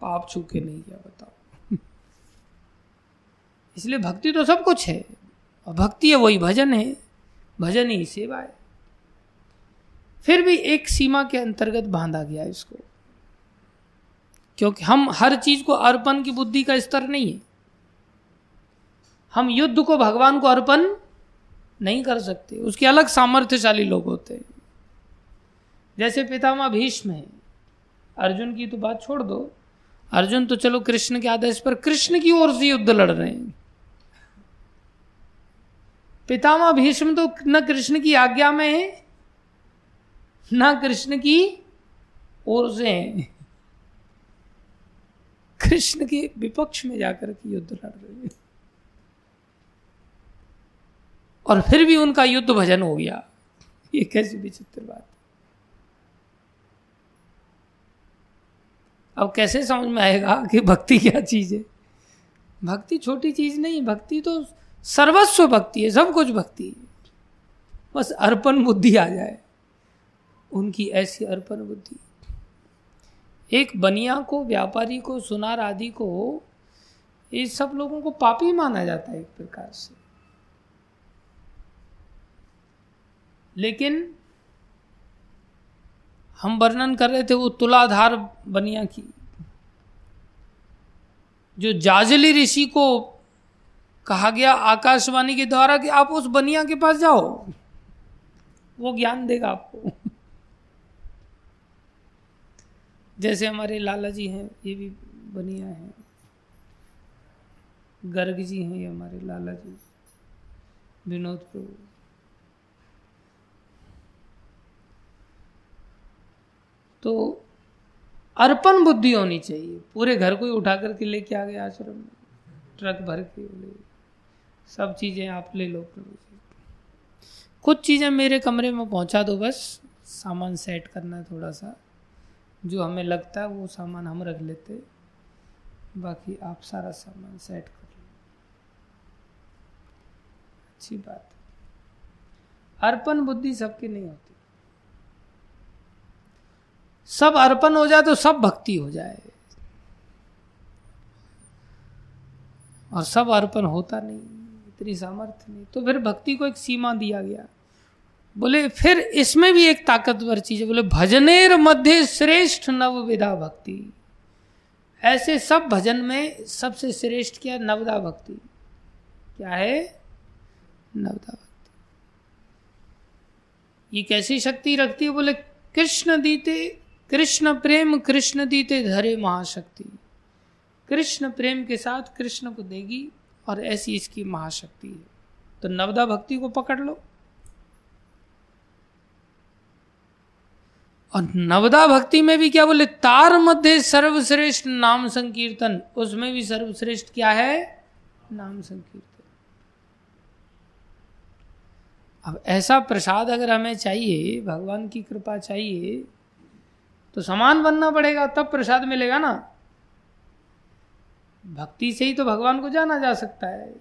पाप छू के नहीं गया, बताओ। इसलिए भक्ति तो सब कुछ है। और भक्ति है, वही भजन है। भजन ही सेवा है फिर भी एक सीमा के अंतर्गत बांधा गया इसको। क्योंकि हम हर चीज़ को अर्पण की बुद्धि का स्तर नहीं है। हम युद्ध को भगवान को अर्पण नहीं कर सकते। उसके अलग सामर्थ्यशाली लोग होते हैं। जैसे पितामह भीष्म है। अर्जुन की तो बात छोड़ दो। अर्जुन तो चलो कृष्ण के आदेश पर कृष्ण की ओर से युद्ध लड़ रहे हैं। पितामह भीष्म तो न कृष्ण की आज्ञा में है, न कृष्ण की ओर से है। कृष्ण के विपक्ष में जाकर के युद्ध लड़ रहे हैं। और फिर भी उनका युद्ध भजन हो गया। ये कैसी विचित्र बात अब कैसे समझ में आएगा कि भक्ति क्या चीज़ है? भक्ति छोटी चीज़ नहीं, भक्ति तो सर्वस्व भक्ति है, सब कुछ भक्ति है। बस अर्पण बुद्धि आ जाए। उनकी ऐसी अर्पण बुद्धि। एक बनिया को, व्यापारी को, सुनार आदि को, ये सब लोगों को पापी माना जाता है एक प्रकार से। लेकिन हम वर्णन कर रहे थे वो तुलाधार बनिया की। जो जाजली ऋषि को कहा गया आकाशवाणी के द्वारा कि आप उस बनिया के पास जाओ, वो ज्ञान देगा आपको। जैसे हमारे लाला जी हैं, ये भी बनिया हैं। गर्ग जी हैं, ये हमारे लाला जी। विनोद प्रभु। तो अर्पण बुद्धि होनी चाहिए। पूरे घर को ही उठा करके लेके आ गए आश्रम में। ट्रक भर के ले। सब चीज़ें आप ले लो कुछ चीज़ें मेरे कमरे में पहुँचा दो बस। सामान सेट करना थोड़ा सा। जो हमें लगता है वो सामान हम रख लेते। बाकी आप सारा सामान सेट कर लो। अच्छी बात। अर्पण बुद्धि सबकी नहीं होती। सब अर्पण हो जाए तो सब भक्ति हो जाए। और सब अर्पण होता नहीं, इतनी सामर्थ्य नहीं। तो फिर भक्ति को एक सीमा दिया गया। बोले, फिर इसमें भी एक ताकतवर चीज़ है। बोले, भजनेर मध्य श्रेष्ठ नव विधा भक्ति। ऐसे सब भजन में सबसे श्रेष्ठ क्या नवदा भक्ति। क्या है? नवदा भक्ति। ये कैसी शक्ति रखती है? बोले, कृष्ण दीते कृष्ण प्रेम कृष्ण दीते धरे महाशक्ति। कृष्ण प्रेम के साथ कृष्ण को देगी और ऐसी इसकी महाशक्ति है। तो नवदा भक्ति को पकड़ लो। और नवदा भक्ति में भी क्या बोले? तार मध्य सर्वश्रेष्ठ नाम संकीर्तन। उसमें भी सर्वश्रेष्ठ क्या है? नाम संकीर्तन। अब ऐसा प्रसाद अगर हमें चाहिए, भगवान की कृपा चाहिए तो समान बनना पड़ेगा, तब प्रसाद मिलेगा ना। भक्ति से ही तो भगवान को जाना जा सकता है।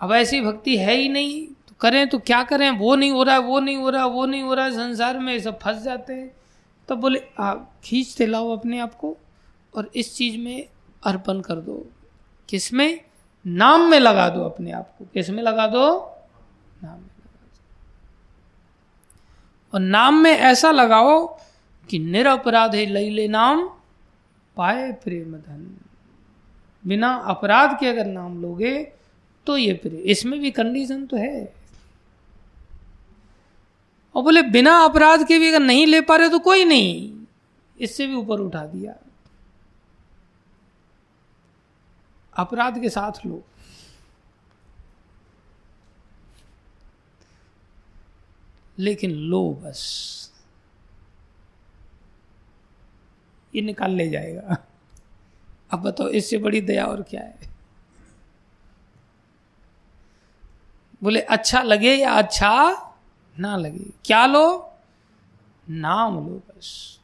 अब ऐसी भक्ति है ही नहीं तो करें तो क्या करें? वो नहीं हो रहा, वो नहीं हो रहा, वो नहीं हो रहा, संसार में सब फंस जाते हैं। तब बोले आप खींचते लाओ अपने आप को और इस चीज़ में अर्पण कर दो। किसमें? नाम में लगा दो अपने आप को। किसमें लगा दो? नाम में लगा दो। और नाम में ऐसा लगाओ कि निरपराधे लैले नाम, पाए प्रेम धन। बिना अपराध के अगर नाम लोगे तो ये प्रेम इसमें भी कंडीशन तो है। और बोले, बिना अपराध के भी अगर नहीं ले पा रहे तो कोई नहीं। इससे भी ऊपर उठा दिया। अपराध के साथ लो। लेकिन लो बस। ये निकाल ले जाएगा। अब बताओ, इससे बड़ी दया और क्या है? बोले अच्छा लगे या अच्छा ना लगे? क्या लो? नाम लो बस।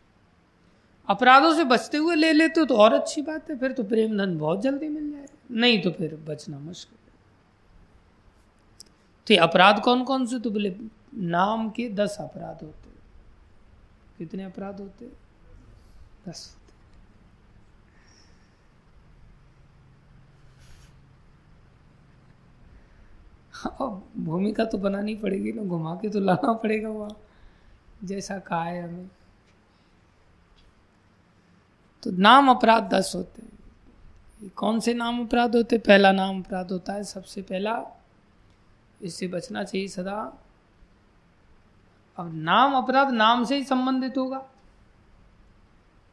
अपराधों से बचते हुए ले लेते हो तो और अच्छी बात है, फिर तो प्रेम धन बहुत जल्दी मिल जाएगा। नहीं तो फिर बचना मुश्किल तो अपराध कौन कौन से? तो बोले, नाम के दस अपराध होते कितने अपराध होते दस हाँ, भूमिका तो बनानी पड़ेगी ना घुमा के तो लाना पड़ेगा वहाँ। जैसा कहा है हमें। तो नाम अपराध दस होते हैं। कौन से नाम अपराध होते पहला नाम अपराध होता है सबसे पहला। इससे बचना चाहिए सदा। अब नाम अपराध नाम से ही संबंधित होगा।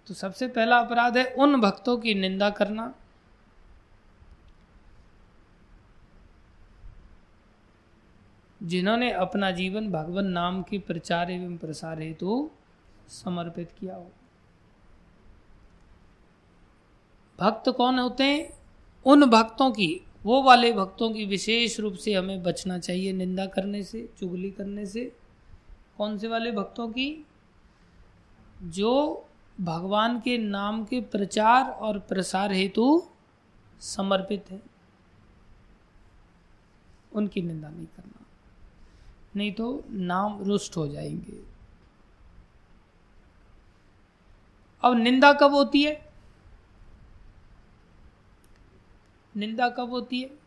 तो सबसे पहला अपराध है उन भक्तों की निंदा करना। जिन्होंने अपना जीवन भगवान नाम के प्रचार एवं प्रसार हेतु तो समर्पित किया हो। भक्त कौन होते हैं? उन भक्तों की, वो वाले भक्तों की विशेष रूप से हमें बचना चाहिए निंदा करने से, चुगली करने से। कौन से वाले भक्तों की? जो भगवान के नाम के प्रचार और प्रसार हेतु समर्पित है। उनकी निंदा नहीं करना। नहीं तो नाम रुष्ट हो जाएँगे। अब निंदा कब होती है? निंदा कब होती है?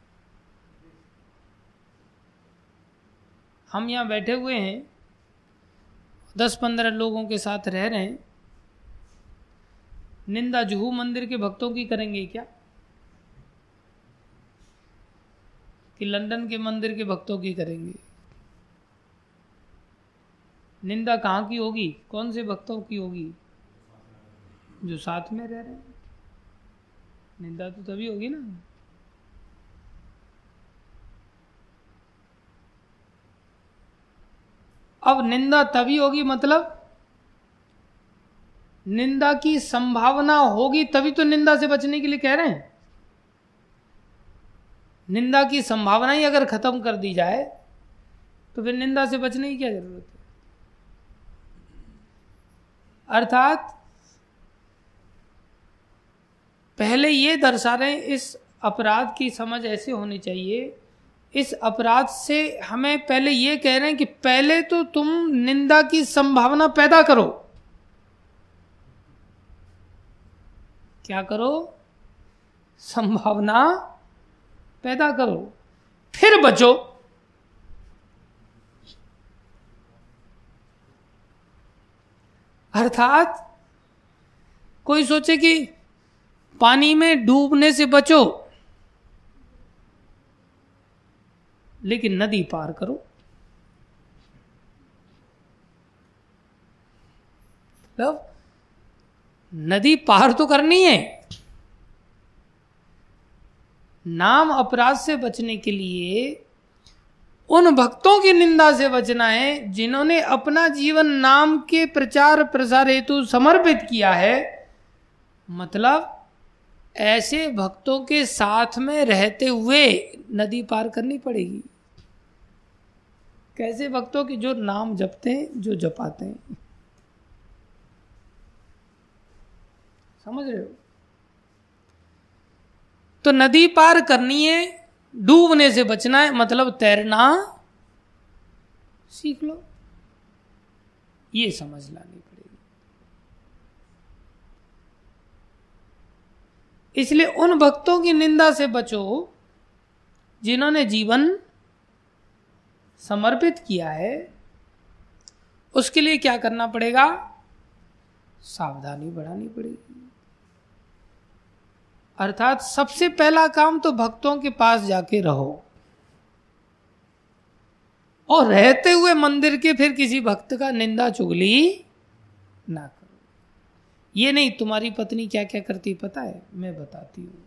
हम यहाँ बैठे हुए हैं, दस पंद्रह लोगों के साथ रह रहे हैं। निंदा जुहू मंदिर के भक्तों की करेंगे क्या? कि लंदन के मंदिर के भक्तों की करेंगे। निंदा कहाँ की होगी? कौन से भक्तों की होगी? जो साथ में रह रहे हैं। निंदा तो तभी होगी ना। अब निंदा तभी होगी मतलब निंदा की संभावना होगी तभी तो निंदा से बचने के लिए कह रहे हैं। निंदा की संभावना ही अगर खत्म कर दी जाए तो फिर निंदा से बचने की क्या ज़रूरत है? अर्थात, पहले ये दर्शा रहे हैं, इस अपराध की समझ ऐसे होनी चाहिए। इस अपराध से हमें पहले ये कह रहे हैं कि पहले तो तुम निंदा की संभावना पैदा करो। क्या करो? संभावना पैदा करो। फिर बचो। अर्थात कोई सोचे कि पानी में डूबने से बचो, लेकिन नदी पार करो। मतलब नदी पार तो करनी है। नाम अपराध से बचने के लिए उन भक्तों की निंदा से बचना है जिन्होंने अपना जीवन नाम के प्रचार प्रसार हेतु समर्पित किया है। मतलब ऐसे भक्तों के साथ में रहते हुए नदी पार करनी पड़ेगी। कैसे भक्तों की जो नाम जपते हैं, जो जपाते हैं। समझ रहे हो? तो नदी पार करनी है डूबने से बचना है मतलब तैरना। सीख लो। ये समझ लानी पड़ेगी। इसलिए उन भक्तों की निंदा से बचो जिन्होंने जीवन समर्पित किया है। उसके लिए क्या करना पड़ेगा? सावधानी बढ़ानी पड़ेगी। अर्थात सबसे पहला काम तो भक्तों के पास जाके रहो। और रहते हुए मंदिर के फिर किसी भक्त का निंदा चुगली ना करो। ये नहीं, तुम्हारी पत्नी क्या क्या करती पता है? मैं बताती हूँ।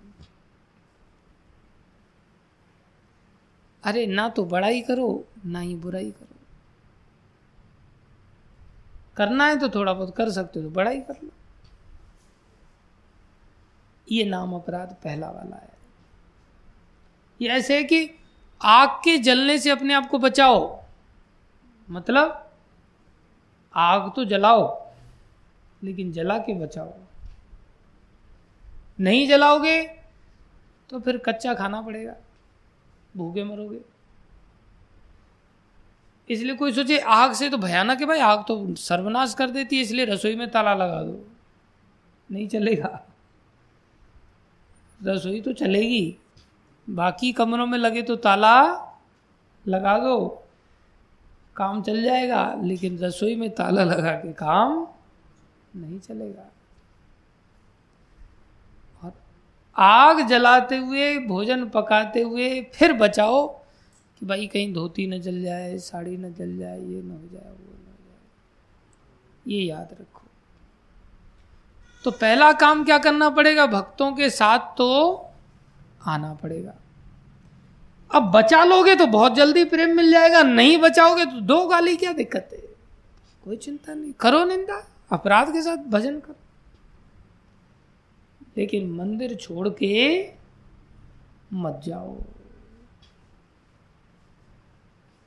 अरे, ना तो बड़ाई करो, ना ही बुराई करो। करना है तो थोड़ा बहुत कर सकते हो तो बड़ाई कर लो। ये नाम अपराध पहला वाला है। ये ऐसे है कि आग के जलने से अपने आप को बचाओ। मतलब आग तो जलाओ, लेकिन जला के बचाओ। नहीं जलाओगे तो फिर कच्चा खाना पड़ेगा। भूखे मरोगे। इसलिए कोई सोचे, आग से तो भयानक है भाई, आग तो सर्वनाश कर देती है, इसलिए रसोई में ताला लगा दो। नहीं चलेगा। रसोई तो चलेगी। बाकी कमरों में लगे तो ताला लगा दो। काम चल जाएगा, लेकिन रसोई में ताला लगा के काम नहीं चलेगा। और आग जलाते हुए, भोजन पकाते हुए फिर बचाओ कि भाई कहीं धोती न जल जाए, साड़ी न जल जाए, ये न हो जाए, वो न हो जाए। ये याद रखो। तो पहला काम क्या करना पड़ेगा? भक्तों के साथ तो आना पड़ेगा। अब बचा लोगे तो बहुत जल्दी प्रेम मिल जाएगा, नहीं बचाओगे तो दो गाली क्या दिक्कत है? कोई चिंता नहीं, करो निंदा, अपराध के साथ भजन करो। लेकिन मंदिर छोड़ के मत जाओ।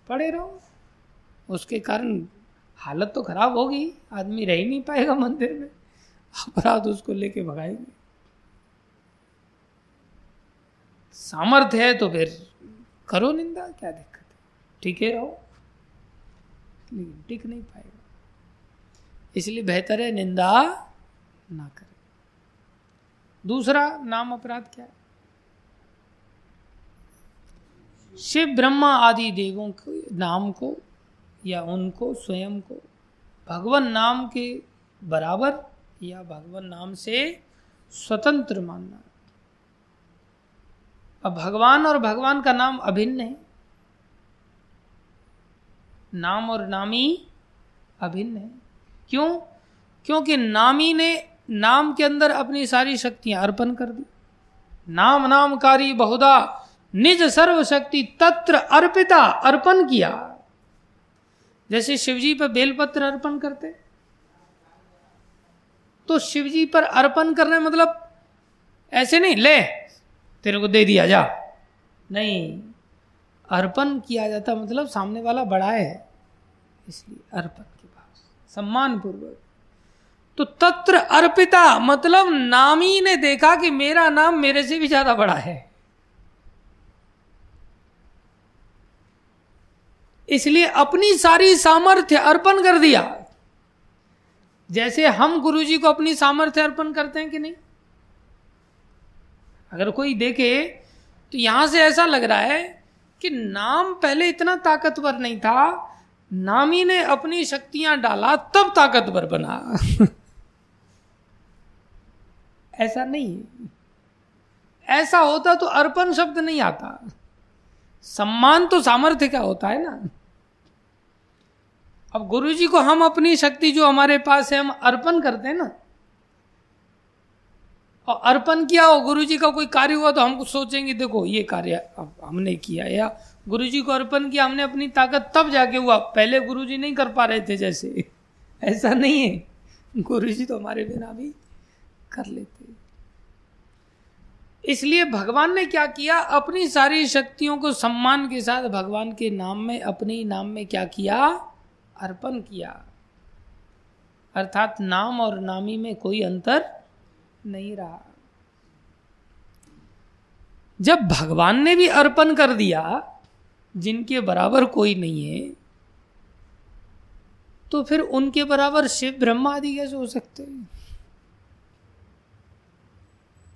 पड़े रहो। उसके कारण हालत तो खराब होगी, आदमी रह ही नहीं पाएगा मंदिर में। अपराध उसको लेके भगाएँगे। सामर्थ्य है तो फिर करो निंदा, क्या दिक्कत है? टिके रहो। लेकिन टिक नहीं पाएगा। इसलिए बेहतर है निंदा ना करें। दूसरा नाम अपराध क्या है? शिव, ब्रह्मा आदि देवों के, नाम को या उनको, स्वयं को, भगवान नाम के बराबर या भगवान नाम से स्वतंत्र मानना। अब भगवान और भगवान का नाम अभिन्न है। नाम और नामी अभिन्न है। क्यों? क्योंकि नामी ने नाम के अंदर अपनी सारी शक्तियाँ अर्पण कर दी। नाम नामकारी बहुधा निज सर्व शक्ति तत्र अर्पिता अर्पण किया। जैसे शिवजी पर बेलपत्र अर्पण करते। तो शिवजी पर अर्पण करने मतलब ऐसे नहीं, ले, तेरे को दे दिया, जा। नहीं, अर्पण किया जाता मतलब सामने वाला बड़ा है, इसलिए अर्पण के पास सम्मान पूर्वक तो तत्र अर्पिता मतलब नामी ने देखा कि मेरा नाम मेरे से भी ज़्यादा बड़ा है। इसलिए अपनी सारी सामर्थ्य अर्पण कर दिया। जैसे हम गुरु जी को अपनी सामर्थ्य अर्पण करते हैं कि नहीं? अगर कोई देखे तो यहाँ से ऐसा लग रहा है कि नाम पहले इतना ताकतवर नहीं था, नामी ने अपनी शक्तियाँ डाला, तब ताकतवर बना। ऐसा नहीं। ऐसा होता तो अर्पण शब्द नहीं आता। सम्मान तो सामर्थ्य का होता है ना। अब गुरु जी को हम अपनी शक्ति जो हमारे पास है, हम अर्पण करते हैं ना। और अर्पण किया हो गुरु जी का कोई कार्य हुआ तो हम सोचेंगे, देखो, ये कार्य हमने किया। या गुरु जी को अर्पण किया, हमने अपनी ताकत तब जाके हुआ, पहले गुरु जी नहीं कर पा रहे थे जैसे। ऐसा नहीं है। गुरु जी तो हमारे बिना भी कर लेते इसलिए भगवान ने क्या किया? अपनी सारी शक्तियों को सम्मान के साथ भगवान के नाम में, अपने नाम में क्या किया? अर्पण किया। अर्थात नाम और नामी में कोई अंतर नहीं रहा। जब भगवान ने भी अर्पण कर दिया, जिनके बराबर कोई नहीं है तो फिर उनके बराबर शिव ब्रह्मा आदि कैसे हो सकते हैं?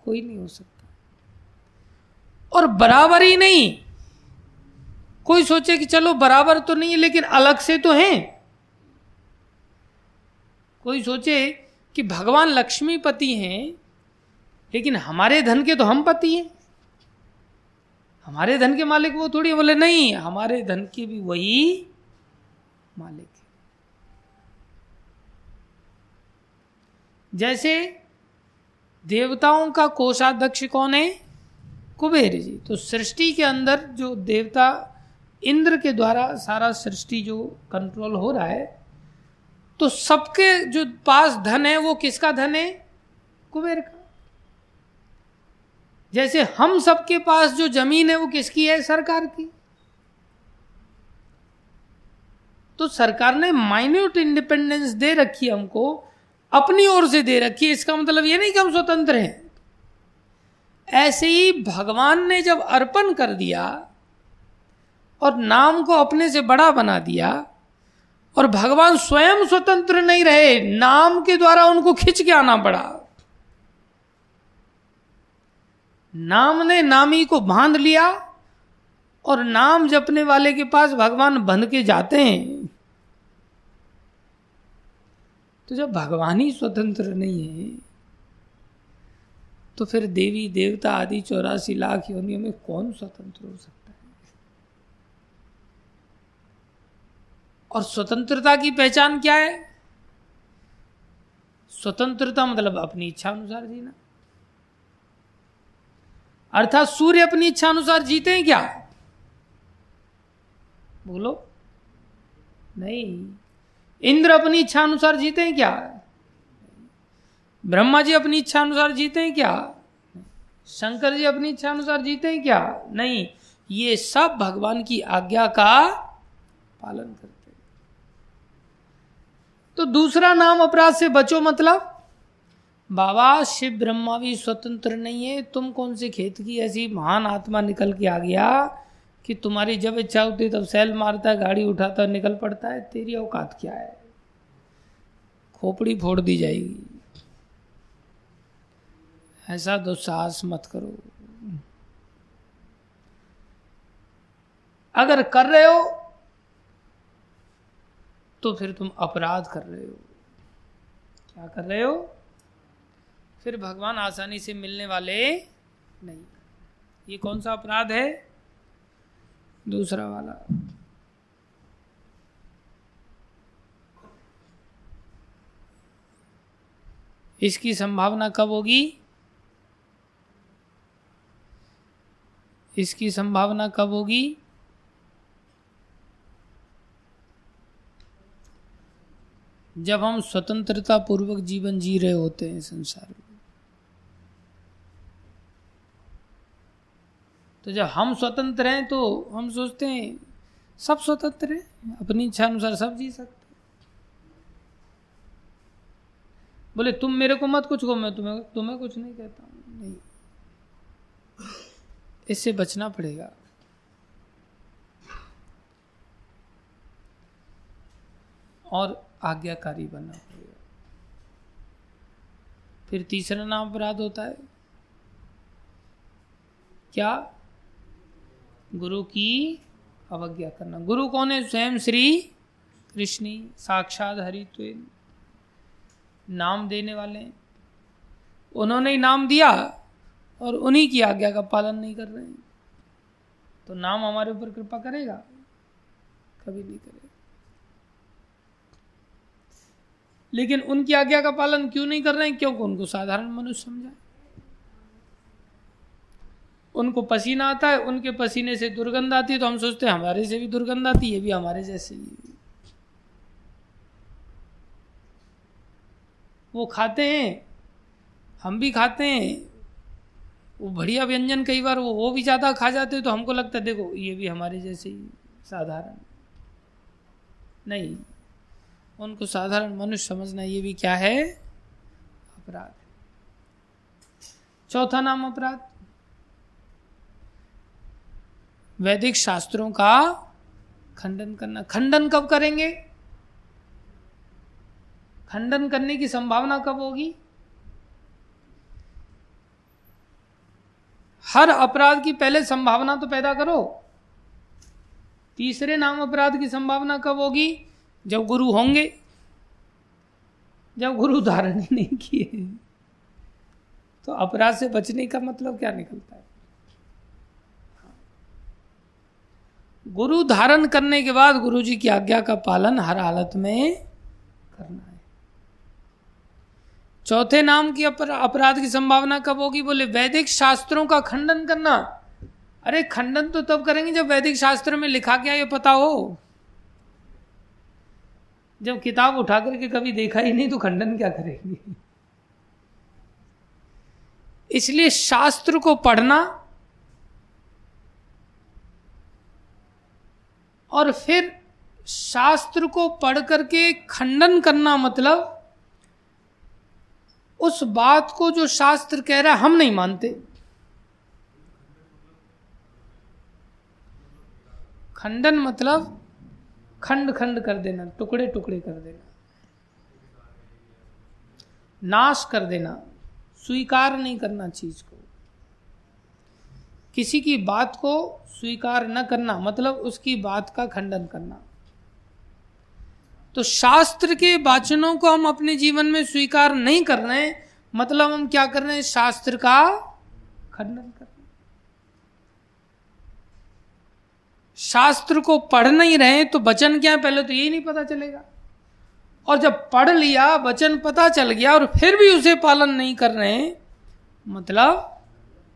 कोई नहीं हो सकता। और बराबर ही नहीं। कोई सोचे कि चलो बराबर तो नहीं है लेकिन अलग से तो हैं। कोई सोचे कि भगवान लक्ष्मीपति हैं, लेकिन हमारे धन के तो हम पति हैं। हमारे धन के मालिक वो थोड़ी बोले, नहीं, हमारे धन के भी वही मालिक है। जैसे देवताओं का कोषाध्यक्ष कौन है? कुबेर जी। तो सृष्टि के अंदर जो देवता इंद्र के द्वारा सारा सृष्टि जो कंट्रोल हो रहा है तो सबके जो पास धन है, वो किसका धन है? कुबेर का। जैसे हम सबके पास जो ज़मीन है, वो किसकी है? सरकार की। तो सरकार ने माइन्यूट इंडिपेंडेंस दे रखी है हमको, अपनी ओर से दे रखी है। इसका मतलब ये नहीं कि हम स्वतंत्र हैं। ऐसे ही भगवान ने जब अर्पण कर दिया और नाम को अपने से बड़ा बना दिया और भगवान स्वयं स्वतंत्र नहीं रहे, नाम के द्वारा उनको खिंच के आना पड़ा। नाम ने नामी को बाँध लिया और नाम जपने वाले के पास भगवान बंध के जाते हैं। तो जब भगवान ही स्वतंत्र नहीं है तो फिर देवी, देवता आदि चौरासी लाख योनियों में कौन स्वतंत्र हो सकता और स्वतंत्रता की पहचान क्या है? स्वतंत्रता मतलब अपनी इच्छा अनुसार जीना। अर्थात सूर्य अपनी इच्छा अनुसार जीते हैं क्या? बोलो। नहीं। इंद्र अपनी इच्छा अनुसार जीते हैं क्या? ब्रह्मा जी अपनी इच्छा अनुसार जीते हैं क्या? शंकर जी अपनी इच्छा अनुसार जीते हैं क्या? नहीं। ये सब भगवान की आज्ञा का पालन करते हैं। तो दूसरा नाम अपराध से बचो मतलब? बाबा, शिव ब्रह्मा भी स्वतंत्र नहीं है, तुम कौन से खेत की ऐसी महान आत्मा निकल के आ गया कि तुम्हारी जब इच्छा होती है तब सेल मारता है गाड़ी उठाता है निकल पड़ता है, तेरी औकात क्या है? खोपड़ी फोड़ दी जाएगी। ऐसा दुस्साहस मत करो। अगर कर रहे हो तो फिर तुम अपराध कर रहे हो। क्या कर रहे हो? फिर भगवान आसानी से मिलने वाले नहीं। ये कौन सा अपराध है? दूसरा वाला। इसकी संभावना कब होगी? इसकी संभावना कब होगी? जब हम स्वतंत्रता पूर्वक जीवन जी रहे होते हैं संसार में। तो जब हम स्वतंत्र हैं तो हम सोचते हैं, सब स्वतंत्र हैं, अपनी इच्छा अनुसार सब जी सकते बोले, तुम मेरे को मत कुछ को मैं तुम्हें तुम्हें कुछ नहीं कहता नहीं। इससे बचना पड़ेगा। और आज्ञाकारी बनना पड़ेगा फिर तीसरा नाम अपराध होता है। क्या? गुरु की अवज्ञा करना। गुरु कौन है? स्वयं श्री कृष्ण, साक्षात हरित्व नाम देने वाले उन्होंने ही नाम दिया और उन्हीं की आज्ञा का पालन नहीं कर रहे हैं। तो नाम हमारे ऊपर कृपा करेगा? कभी नहीं करेगा। लेकिन उनकी आज्ञा का पालन क्यों नहीं कर रहे हैं? क्योंकि उनको साधारण मनुष्य समझा उनको पसीना आता है, उनके पसीने से दुर्गंध आती है तो हम सोचते हैं, हमारे से भी दुर्गंध आती है भी हमारे जैसे ही वो खाते हैं, हम भी खाते हैं। वो बढ़िया व्यंजन कई बार वो वो भी ज़्यादा खा जाते हैं तो हमको लगता है, देखो, ये भी हमारे जैसे ही, साधारण। नहीं उनको साधारण मनुष्य समझना ये भी क्या है? अपराध। चौथा नाम अपराध। वैदिक शास्त्रों का खंडन करना। खंडन कब करेंगे? खंडन करने की संभावना कब होगी? हर अपराध की पहले संभावना तो पैदा करो। तीसरे नाम अपराध की संभावना कब होगी? जब गुरु होंगे, जब गुरु धारण ही नहीं किए तो अपराध से बचने का मतलब क्या निकलता है? गुरु धारण करने के बाद गुरु जी की आज्ञा का पालन हर हालत में करना है। चौथे नाम की अपराध की संभावना कब होगी? बोले, वैदिक शास्त्रों का खंडन करना। अरे, खंडन तो तब करेंगे जब वैदिक शास्त्र में लिखा क्या ये पता हो। जब किताब उठा करके कभी देखा ही नहीं तो खंडन क्या करेंगे? इसलिए शास्त्र को पढ़ना और फिर शास्त्र को पढ़ करके खंडन करना मतलब उस बात को जो शास्त्र कह रहा है, हम नहीं मानते। खंडन मतलब खंड खंड कर देना, टुकड़े टुकड़े कर देना। नाश कर देना, स्वीकार नहीं करना चीज़ को। किसी की बात को स्वीकार न करना मतलब उसकी बात का खंडन करना। तो शास्त्र के वाचनों को हम अपने जीवन में स्वीकार नहीं कर रहे हैं मतलब हम क्या कर रहे हैं? शास्त्र का खंडन कर रहे हैं शास्त्र को पढ़ नहीं रहे तो वचन क्या है? पहले तो यही नहीं पता चलेगा। और जब पढ़ लिया, वचन पता चल गया और फिर भी उसे पालन नहीं कर रहे मतलब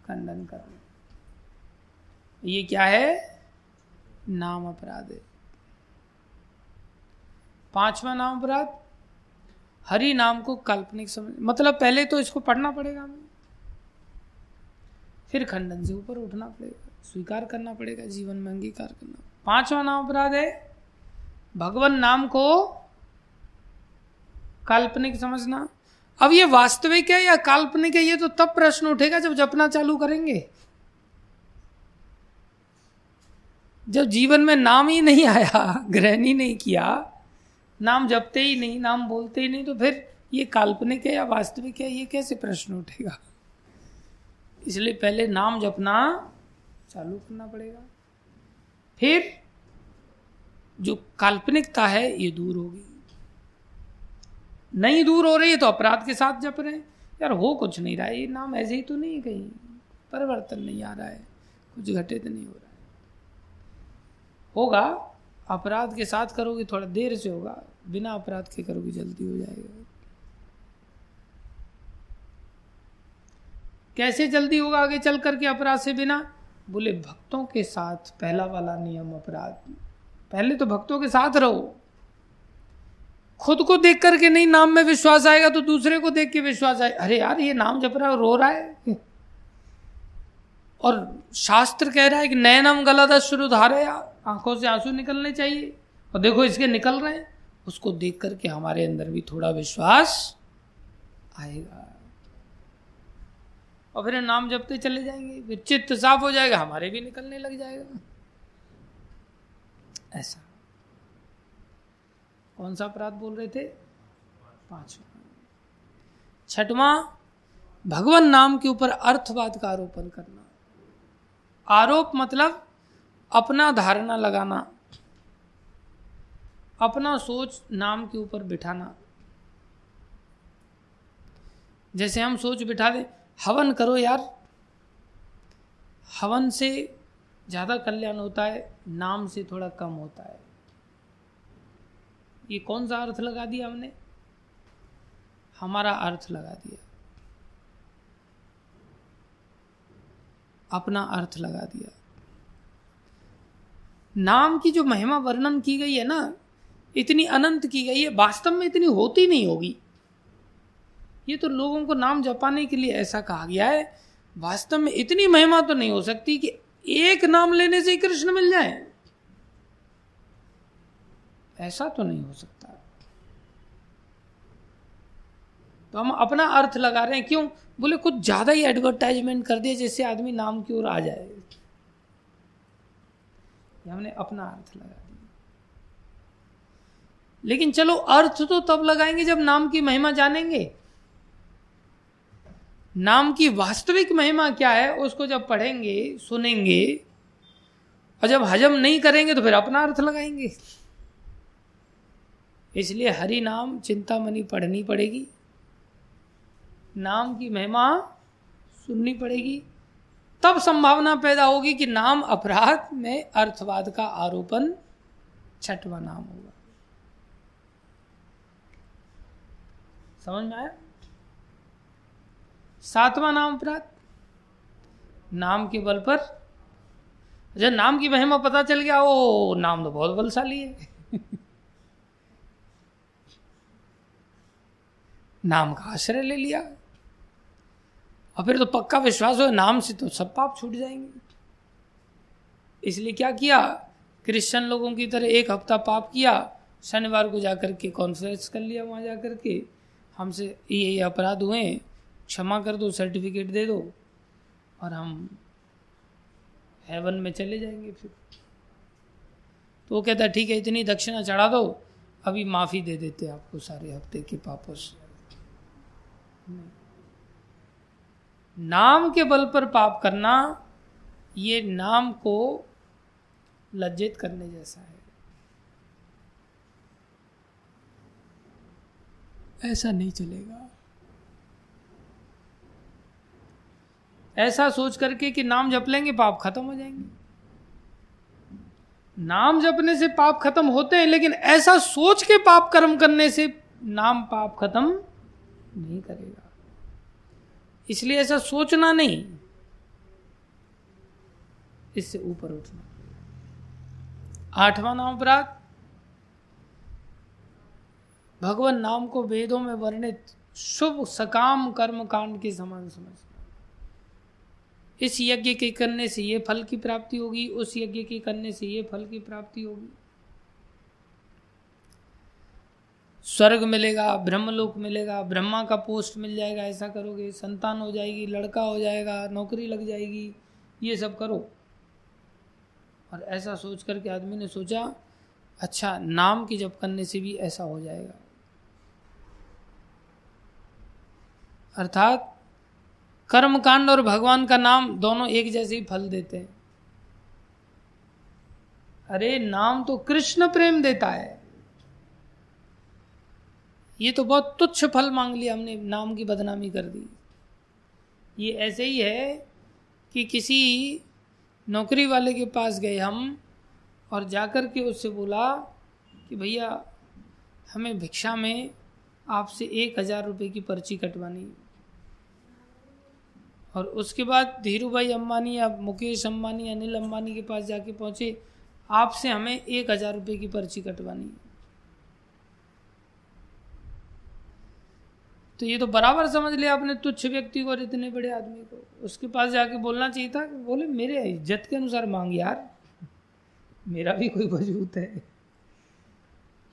खंडन कर रहे ये क्या है? नाम अपराध है। पांचवा नाम अपराध? हरि नाम को काल्पनिक समझ मतलब पहले तो इसको पढ़ना पड़ेगा हमें। फिर खंडन से ऊपर उठना पड़ेगा। स्वीकार करना पड़ेगा, जीवन में अंगीकार करना। पांचवा नाम अपराध है, भगवान नाम को काल्पनिक समझना। अब ये वास्तविक है या काल्पनिक है, ये तो तब प्रश्न उठेगा जब जपना चालू करेंगे। जब जीवन में नाम ही नहीं आया, ग्रहण ही नहीं किया, नाम जपते ही नहीं, नाम बोलते ही नहीं तो फिर ये काल्पनिक है या वास्तविक है, ये कैसे प्रश्न उठेगा? इसलिए पहले नाम जपना चालू करना पड़ेगा। फिर जो काल्पनिकता है, ये दूर होगी। नहीं दूर हो रही है तो अपराध के साथ जप रहे यार हो कुछ नहीं रहा ये नाम ऐसे ही तो नहीं कहीं। परिवर्तन नहीं आ रहा है, कुछ घटित नहीं हो रहा है। होगा, अपराध के साथ करोगे, थोड़ा देर से होगा, बिना अपराध के करोगे, जल्दी हो जाएगा। कैसे जल्दी होगा आगे चल करके अपराध से बिना? बोले, भक्तों के साथ पहला वाला नियम अपराध। पहले तो भक्तों के साथ रहो। खुद को देख करके नहीं नाम में विश्वास आएगा तो दूसरे को देख के विश्वास आए अरे यार, ये नाम जप रहा है, रो रहा है। और शास्त्र कह रहा है कि नए नाम गलत शुरू धारे आँखों से आँसू निकलने चाहिए। और देखो, इसके निकल रहे हैं। उसको देख करके हमारे अंदर भी थोड़ा विश्वास आएगा। और फिर नाम जपते चले जाएँगे, फिर चित्त साफ़ हो जाएगा, हमारे भी निकलने लग जाएगा। ऐसा। कौन सा अपराध बोल रहे थे? पांचवा। छठवा, भगवान नाम के ऊपर अर्थवाद का आरोपण करना। आरोप मतलब अपना धारणा लगाना, अपना सोच नाम के ऊपर बिठाना। जैसे हम सोच बिठा दें हवन करो यार। हवन से ज़्यादा कल्याण होता है, नाम से थोड़ा कम होता है। ये कौन सा अर्थ लगा दिया हमने? हमारा अर्थ लगा दिया। अपना अर्थ लगा दिया। नाम की जो महिमा वर्णन की गई है ना, इतनी अनंत की गई है, वास्तव में इतनी होती नहीं होगी। ये तो लोगों को नाम जपाने के लिए ऐसा कहा गया है। वास्तव में इतनी महिमा तो नहीं हो सकती कि एक नाम लेने से ही कृष्ण मिल जाए। ऐसा तो नहीं हो सकता। तो हम अपना अर्थ लगा रहे हैं, क्यों? बोले, कुछ ज़्यादा ही एडवर्टाइजमेंट कर दिया जिससे आदमी नाम की ओर आ जाए। हमने अपना अर्थ लगा दिया। लेकिन चलो, अर्थ तो तब लगाएँगे जब नाम की महिमा जानेंगे। नाम की वास्तविक महिमा क्या है, उसको जब पढ़ेंगे, सुनेंगे, और जब हजम नहीं करेंगे तो फिर अपना अर्थ लगाएँगे। इसलिए हरि नाम चिंतामणि पढ़नी पड़ेगी, नाम की महिमा सुननी पड़ेगी। तब संभावना पैदा होगी कि नाम अपराध में अर्थवाद का आरोपण छठवा नाम होगा। समझ में आया? सातवां नाम अपराध। नाम के बल पर, जब नाम की महिमा पता चल गया, ओ, नाम तो बहुत बलशाली है। नाम का आश्रय ले लिया। और फिर तो पक्का विश्वास हो नाम से तो सब पाप छूट जाएँगे। इसलिए क्या किया? क्रिश्चियन लोगों की तरह एक हफ़्ता पाप किया। शनिवार को जाकर के कॉन्फ्रेंस कर लिया वहाँ जाकर के। हमसे ये ये अपराध हुए। क्षमा कर दो सर्टिफिकेट दे दो, और हम हेवन में चले जाएँगे फिर। तो वो कहता, ठीक है, इतनी दक्षिणा चढ़ा दो, अभी माफ़ी दे देते आपको सारे हफ़्ते के पापों से। नाम के बल पर पाप करना, ये नाम को लज्जित करने जैसा है। ऐसा नहीं चलेगा। ऐसा सोच करके कि नाम जप लेंगे, पाप खत्म हो जाएँगे। नाम जपने से पाप खत्म होते हैं, लेकिन ऐसा सोच के पाप कर्म करने से नाम पाप खत्म नहीं करेगा। इसलिए ऐसा सोचना नहीं, इससे ऊपर उठना। आठवां नाम अपराध। भगवान नाम को वेदों में वर्णित शुभ सकाम कर्म कांड के समान समझना इस यज्ञ के करने से ये फल की प्राप्ति होगी, उस यज्ञ के करने से ये फल की प्राप्ति होगी। स्वर्ग मिलेगा, ब्रह्मलोक मिलेगा, ब्रह्मा का पोस्ट मिल जाएगा, ऐसा करोगे, संतान हो जाएगी, लड़का हो जाएगा, नौकरी लग जाएगी, ये सब करो। और ऐसा सोच करके आदमी ने सोचा अच्छा नाम की जप करने से भी ऐसा हो जाएगा। अर्थात कर्म कांड और भगवान का नाम दोनों एक जैसे ही फल देते हैं। अरे, नाम तो कृष्ण प्रेम देता है। ये तो बहुत तुच्छ फल मांग लिया हमने, नाम की बदनामी कर दी। ये ऐसे ही है कि किसी नौकरी वाले के पास गए हम और जाकर के उससे बोला कि भैया, हमें भिक्षा में आपसे एक हज़ार रुपये की पर्ची कटवानी और उसके बाद धीरू भाई अम्बानी या मुकेश अम्बानी अनिल अम्बानी के पास जाके पहुँचे। आपसे हमें एक हज़ार रुपये की पर्ची कटवानी तो ये तो बराबर समझ लिया आपने तुच्छ व्यक्ति को और इतने बड़े आदमी को। उसके पास जाके बोलना चाहिए था बोले, मेरे इज़्ज़त के अनुसार मांग यार। मेरा भी कोई वजूद है।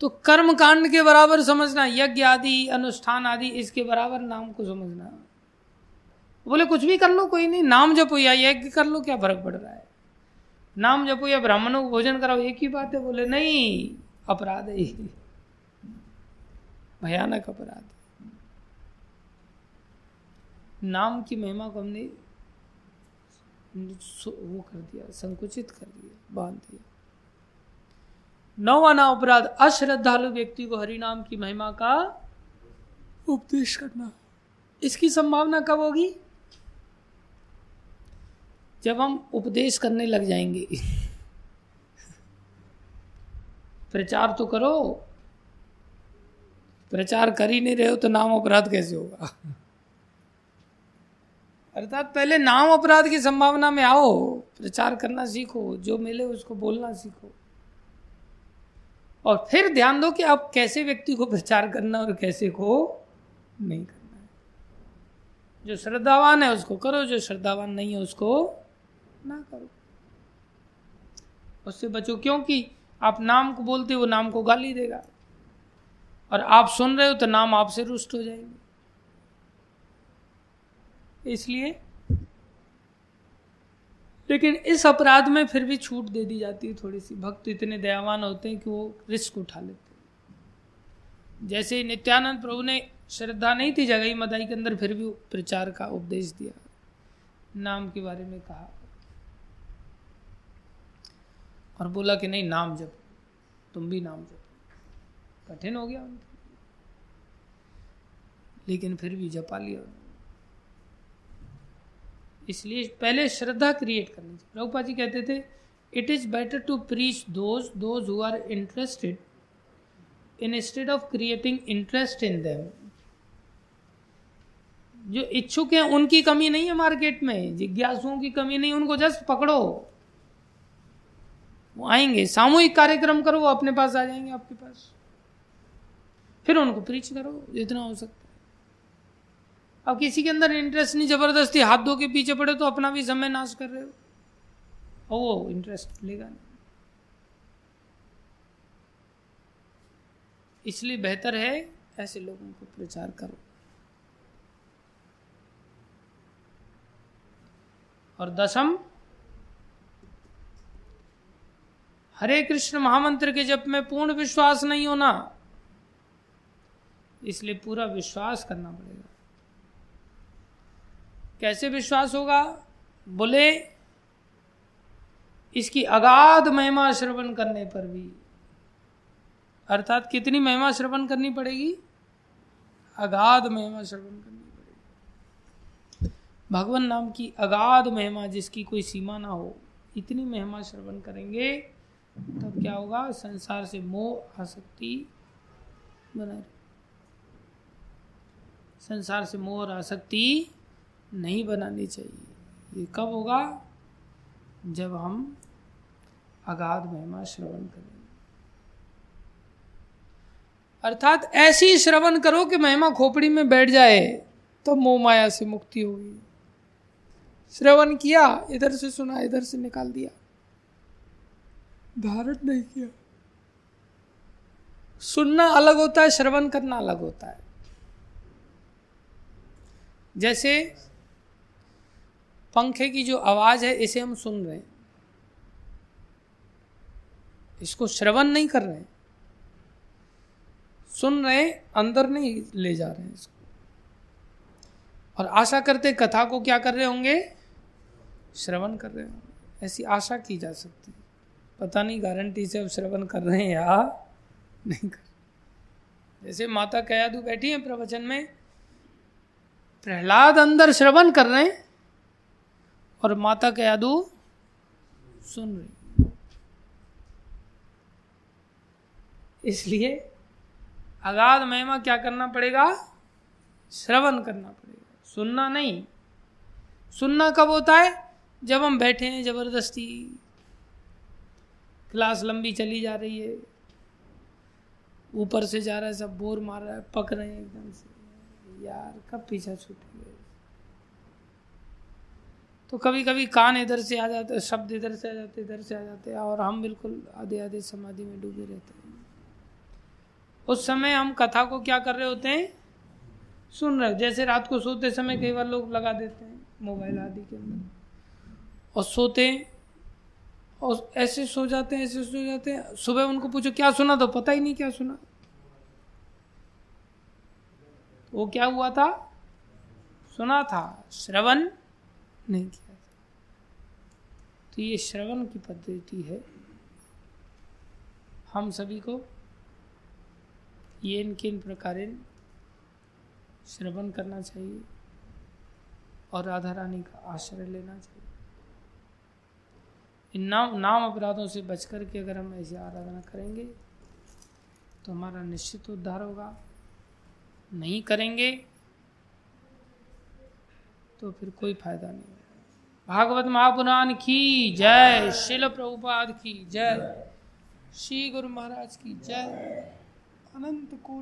तो कर्म कांड के बराबर समझना, यज्ञ आदि, अनुष्ठान आदि, इसके बराबर नाम को समझना। बोले, कुछ भी कर लो, कोई नहीं। नाम जपो या यज्ञ कर लो, क्या फ़र्क पड़ रहा है? नाम जपो या ब्राह्मणों को भोजन कराओ, एक ही बात है। बोले, नहीं, अपराध है भयानक अपराध नाम की महिमा को हमने वो कर दिया, संकुचित कर दिया, बाँध दिया। नौवा नाम अपराध, अश्रद्धालु व्यक्ति को हरि नाम की महिमा का उपदेश करना। इसकी संभावना कब होगी? जब हम उपदेश करने लग जाएँगे। प्रचार तो करो। प्रचार कर ही नहीं रहे हो तो नाम अपराध कैसे होगा? अर्थात पहले नाम अपराध की संभावना में आओ। प्रचार करना सीखो। जो मिले उसको बोलना सीखो। और फिर ध्यान दो कि आप कैसे व्यक्ति को प्रचार करना और कैसे को नहीं करना है। जो श्रद्धावान है उसको करो, जो श्रद्धावान नहीं है उसको ना करो। उससे बचो, क्योंकि आप नाम को बोलते हो, नाम को गाली देगा। और आप सुन रहे हो तो नाम आपसे रुष्ट हो जाएँगे। इसलिए, लेकिन इस अपराध में फिर भी छूट दे दी जाती है थोड़ी सी भक्त इतने दयावान होते हैं कि वो रिस्क उठा लेते हैं। जैसे नित्यानंद प्रभु ने श्रद्धा नहीं थी जगही मदाई के अंदर फिर भी प्रचार का उपदेश दिया। नाम के बारे में कहा। और बोला कि नहीं, नाम जप। तुम भी नाम जप। कठिन हो गया लेकिन फिर भी जपा लिया इसलिए पहले श्रद्धा क्रिएट करनी चाहिए। प्रभुपा जी कहते थे it is better to preach those those who are interested instead of creating interest in them जो इच्छुक हैं, उनकी कमी नहीं है मार्केट में। जिज्ञासुओं की कमी नहीं, उनको जस्ट पकड़ो। वो आएँगे, सामूहिक कार्यक्रम करो, वो अपने पास आ जाएँगे आपके पास। फिर उनको प्रीच करो, जितना हो सकता है। अब किसी के अंदर इंटरेस्ट नहीं, ज़बरदस्ती हाथ धो के पीछे पड़े तो अपना भी समय नाश कर रहे हो। और वो इंटरेस्ट लेगा नहीं। इसलिए बेहतर है ऐसे लोगों को प्रचार करो। और दसम हरे कृष्ण महामंत्र के जप में पूर्ण विश्वास नहीं होना। इसलिए पूरा विश्वास करना पड़ेगा। कैसे विश्वास होगा? बोले, इसकी अगाध महिमा श्रवण करने पर भी। अर्थात कितनी महिमा श्रवण करनी पड़ेगी? अगाध महिमा श्रवण करनी पड़ेगी। भगवान नाम की अगाध महिमा जिसकी कोई सीमा ना हो, इतनी महिमा श्रवण करेंगे तब क्या होगा? संसार से मोह आसक्ति बना संसार से मोह और आसक्ति नहीं बनानी चाहिए। ये कब होगा? जब हम अगाध महिमा श्रवण करेंगे। अर्थात ऐसी श्रवण करो कि महिमा खोपड़ी में बैठ जाए तो मोह माया से मुक्ति होगी। श्रवण किया, इधर से सुना, इधर से निकाल दिया। धारण नहीं किया। सुनना अलग होता है, श्रवण करना अलग होता है। जैसे पंखे की जो आवाज़ है, इसे हम सुन रहे हैं। इसको श्रवण नहीं कर रहे हैं। सुन रहे हैं, अंदर नहीं ले जा रहे हैं इसको। और आशा करते कथा को क्या कर रहे होंगे? श्रवण कर रहे होंगे। ऐसी आशा की जा सकती है। पता नहीं गारंटी से अब श्रवण कर रहे हैं या नहीं कर जैसे माता कयादू बैठी है प्रवचन में, प्रहलाद अंदर श्रवण कर रहे हैं और माता कयादू सुन रही इसलिए अगाध महिमा क्या करना पड़ेगा? श्रवण करना पड़ेगा। सुनना नहीं। सुनना कब होता है? जब हम बैठे हैं ज़बरदस्ती। क्लास लंबी चली जा रही है। ऊपर से जा रहा है, सब बोर मार रहा है, पक रहे हैं एकदम से। यार, कब पीछा छूटेंगे? तो कभी कभी कान इधर से आ जाते, शब्द इधर से आ जाते, इधर से आ जाते, और हम बिल्कुल आधे आधे समाधि में डूबे रहते हैं। उस समय हम कथा को क्या कर रहे होते हैं? सुन रहे, जैसे रात को सोते समय कई बार लोग लगा देते हैं मोबाइल आदि के अंदर। और सोते और ऐसे सो जाते हैं, ऐसे सो जाते हैं। सुबह उनको पूछो, क्या सुना तो पता ही नहीं क्या सुना। वो क्या हुआ था? सुना था। श्रवण नहीं किया था। तो ये श्रवण की पद्धति है। हम सभी को ये इन किन प्रकार श्रवण करना चाहिए और राधा रानी का आश्रय लेना चाहिए। इन नाम नाम अपराधों से बचकर के अगर हम ऐसी आराधना करेंगे तो हमारा निश्चित उद्धार होगा। नहीं करेंगे तो फिर कोई फ़ायदा नहीं। भागवत महापुराण की जय, शिल प्रभुपाद की जय, श्री गुरु महाराज की जय। अनंत कोट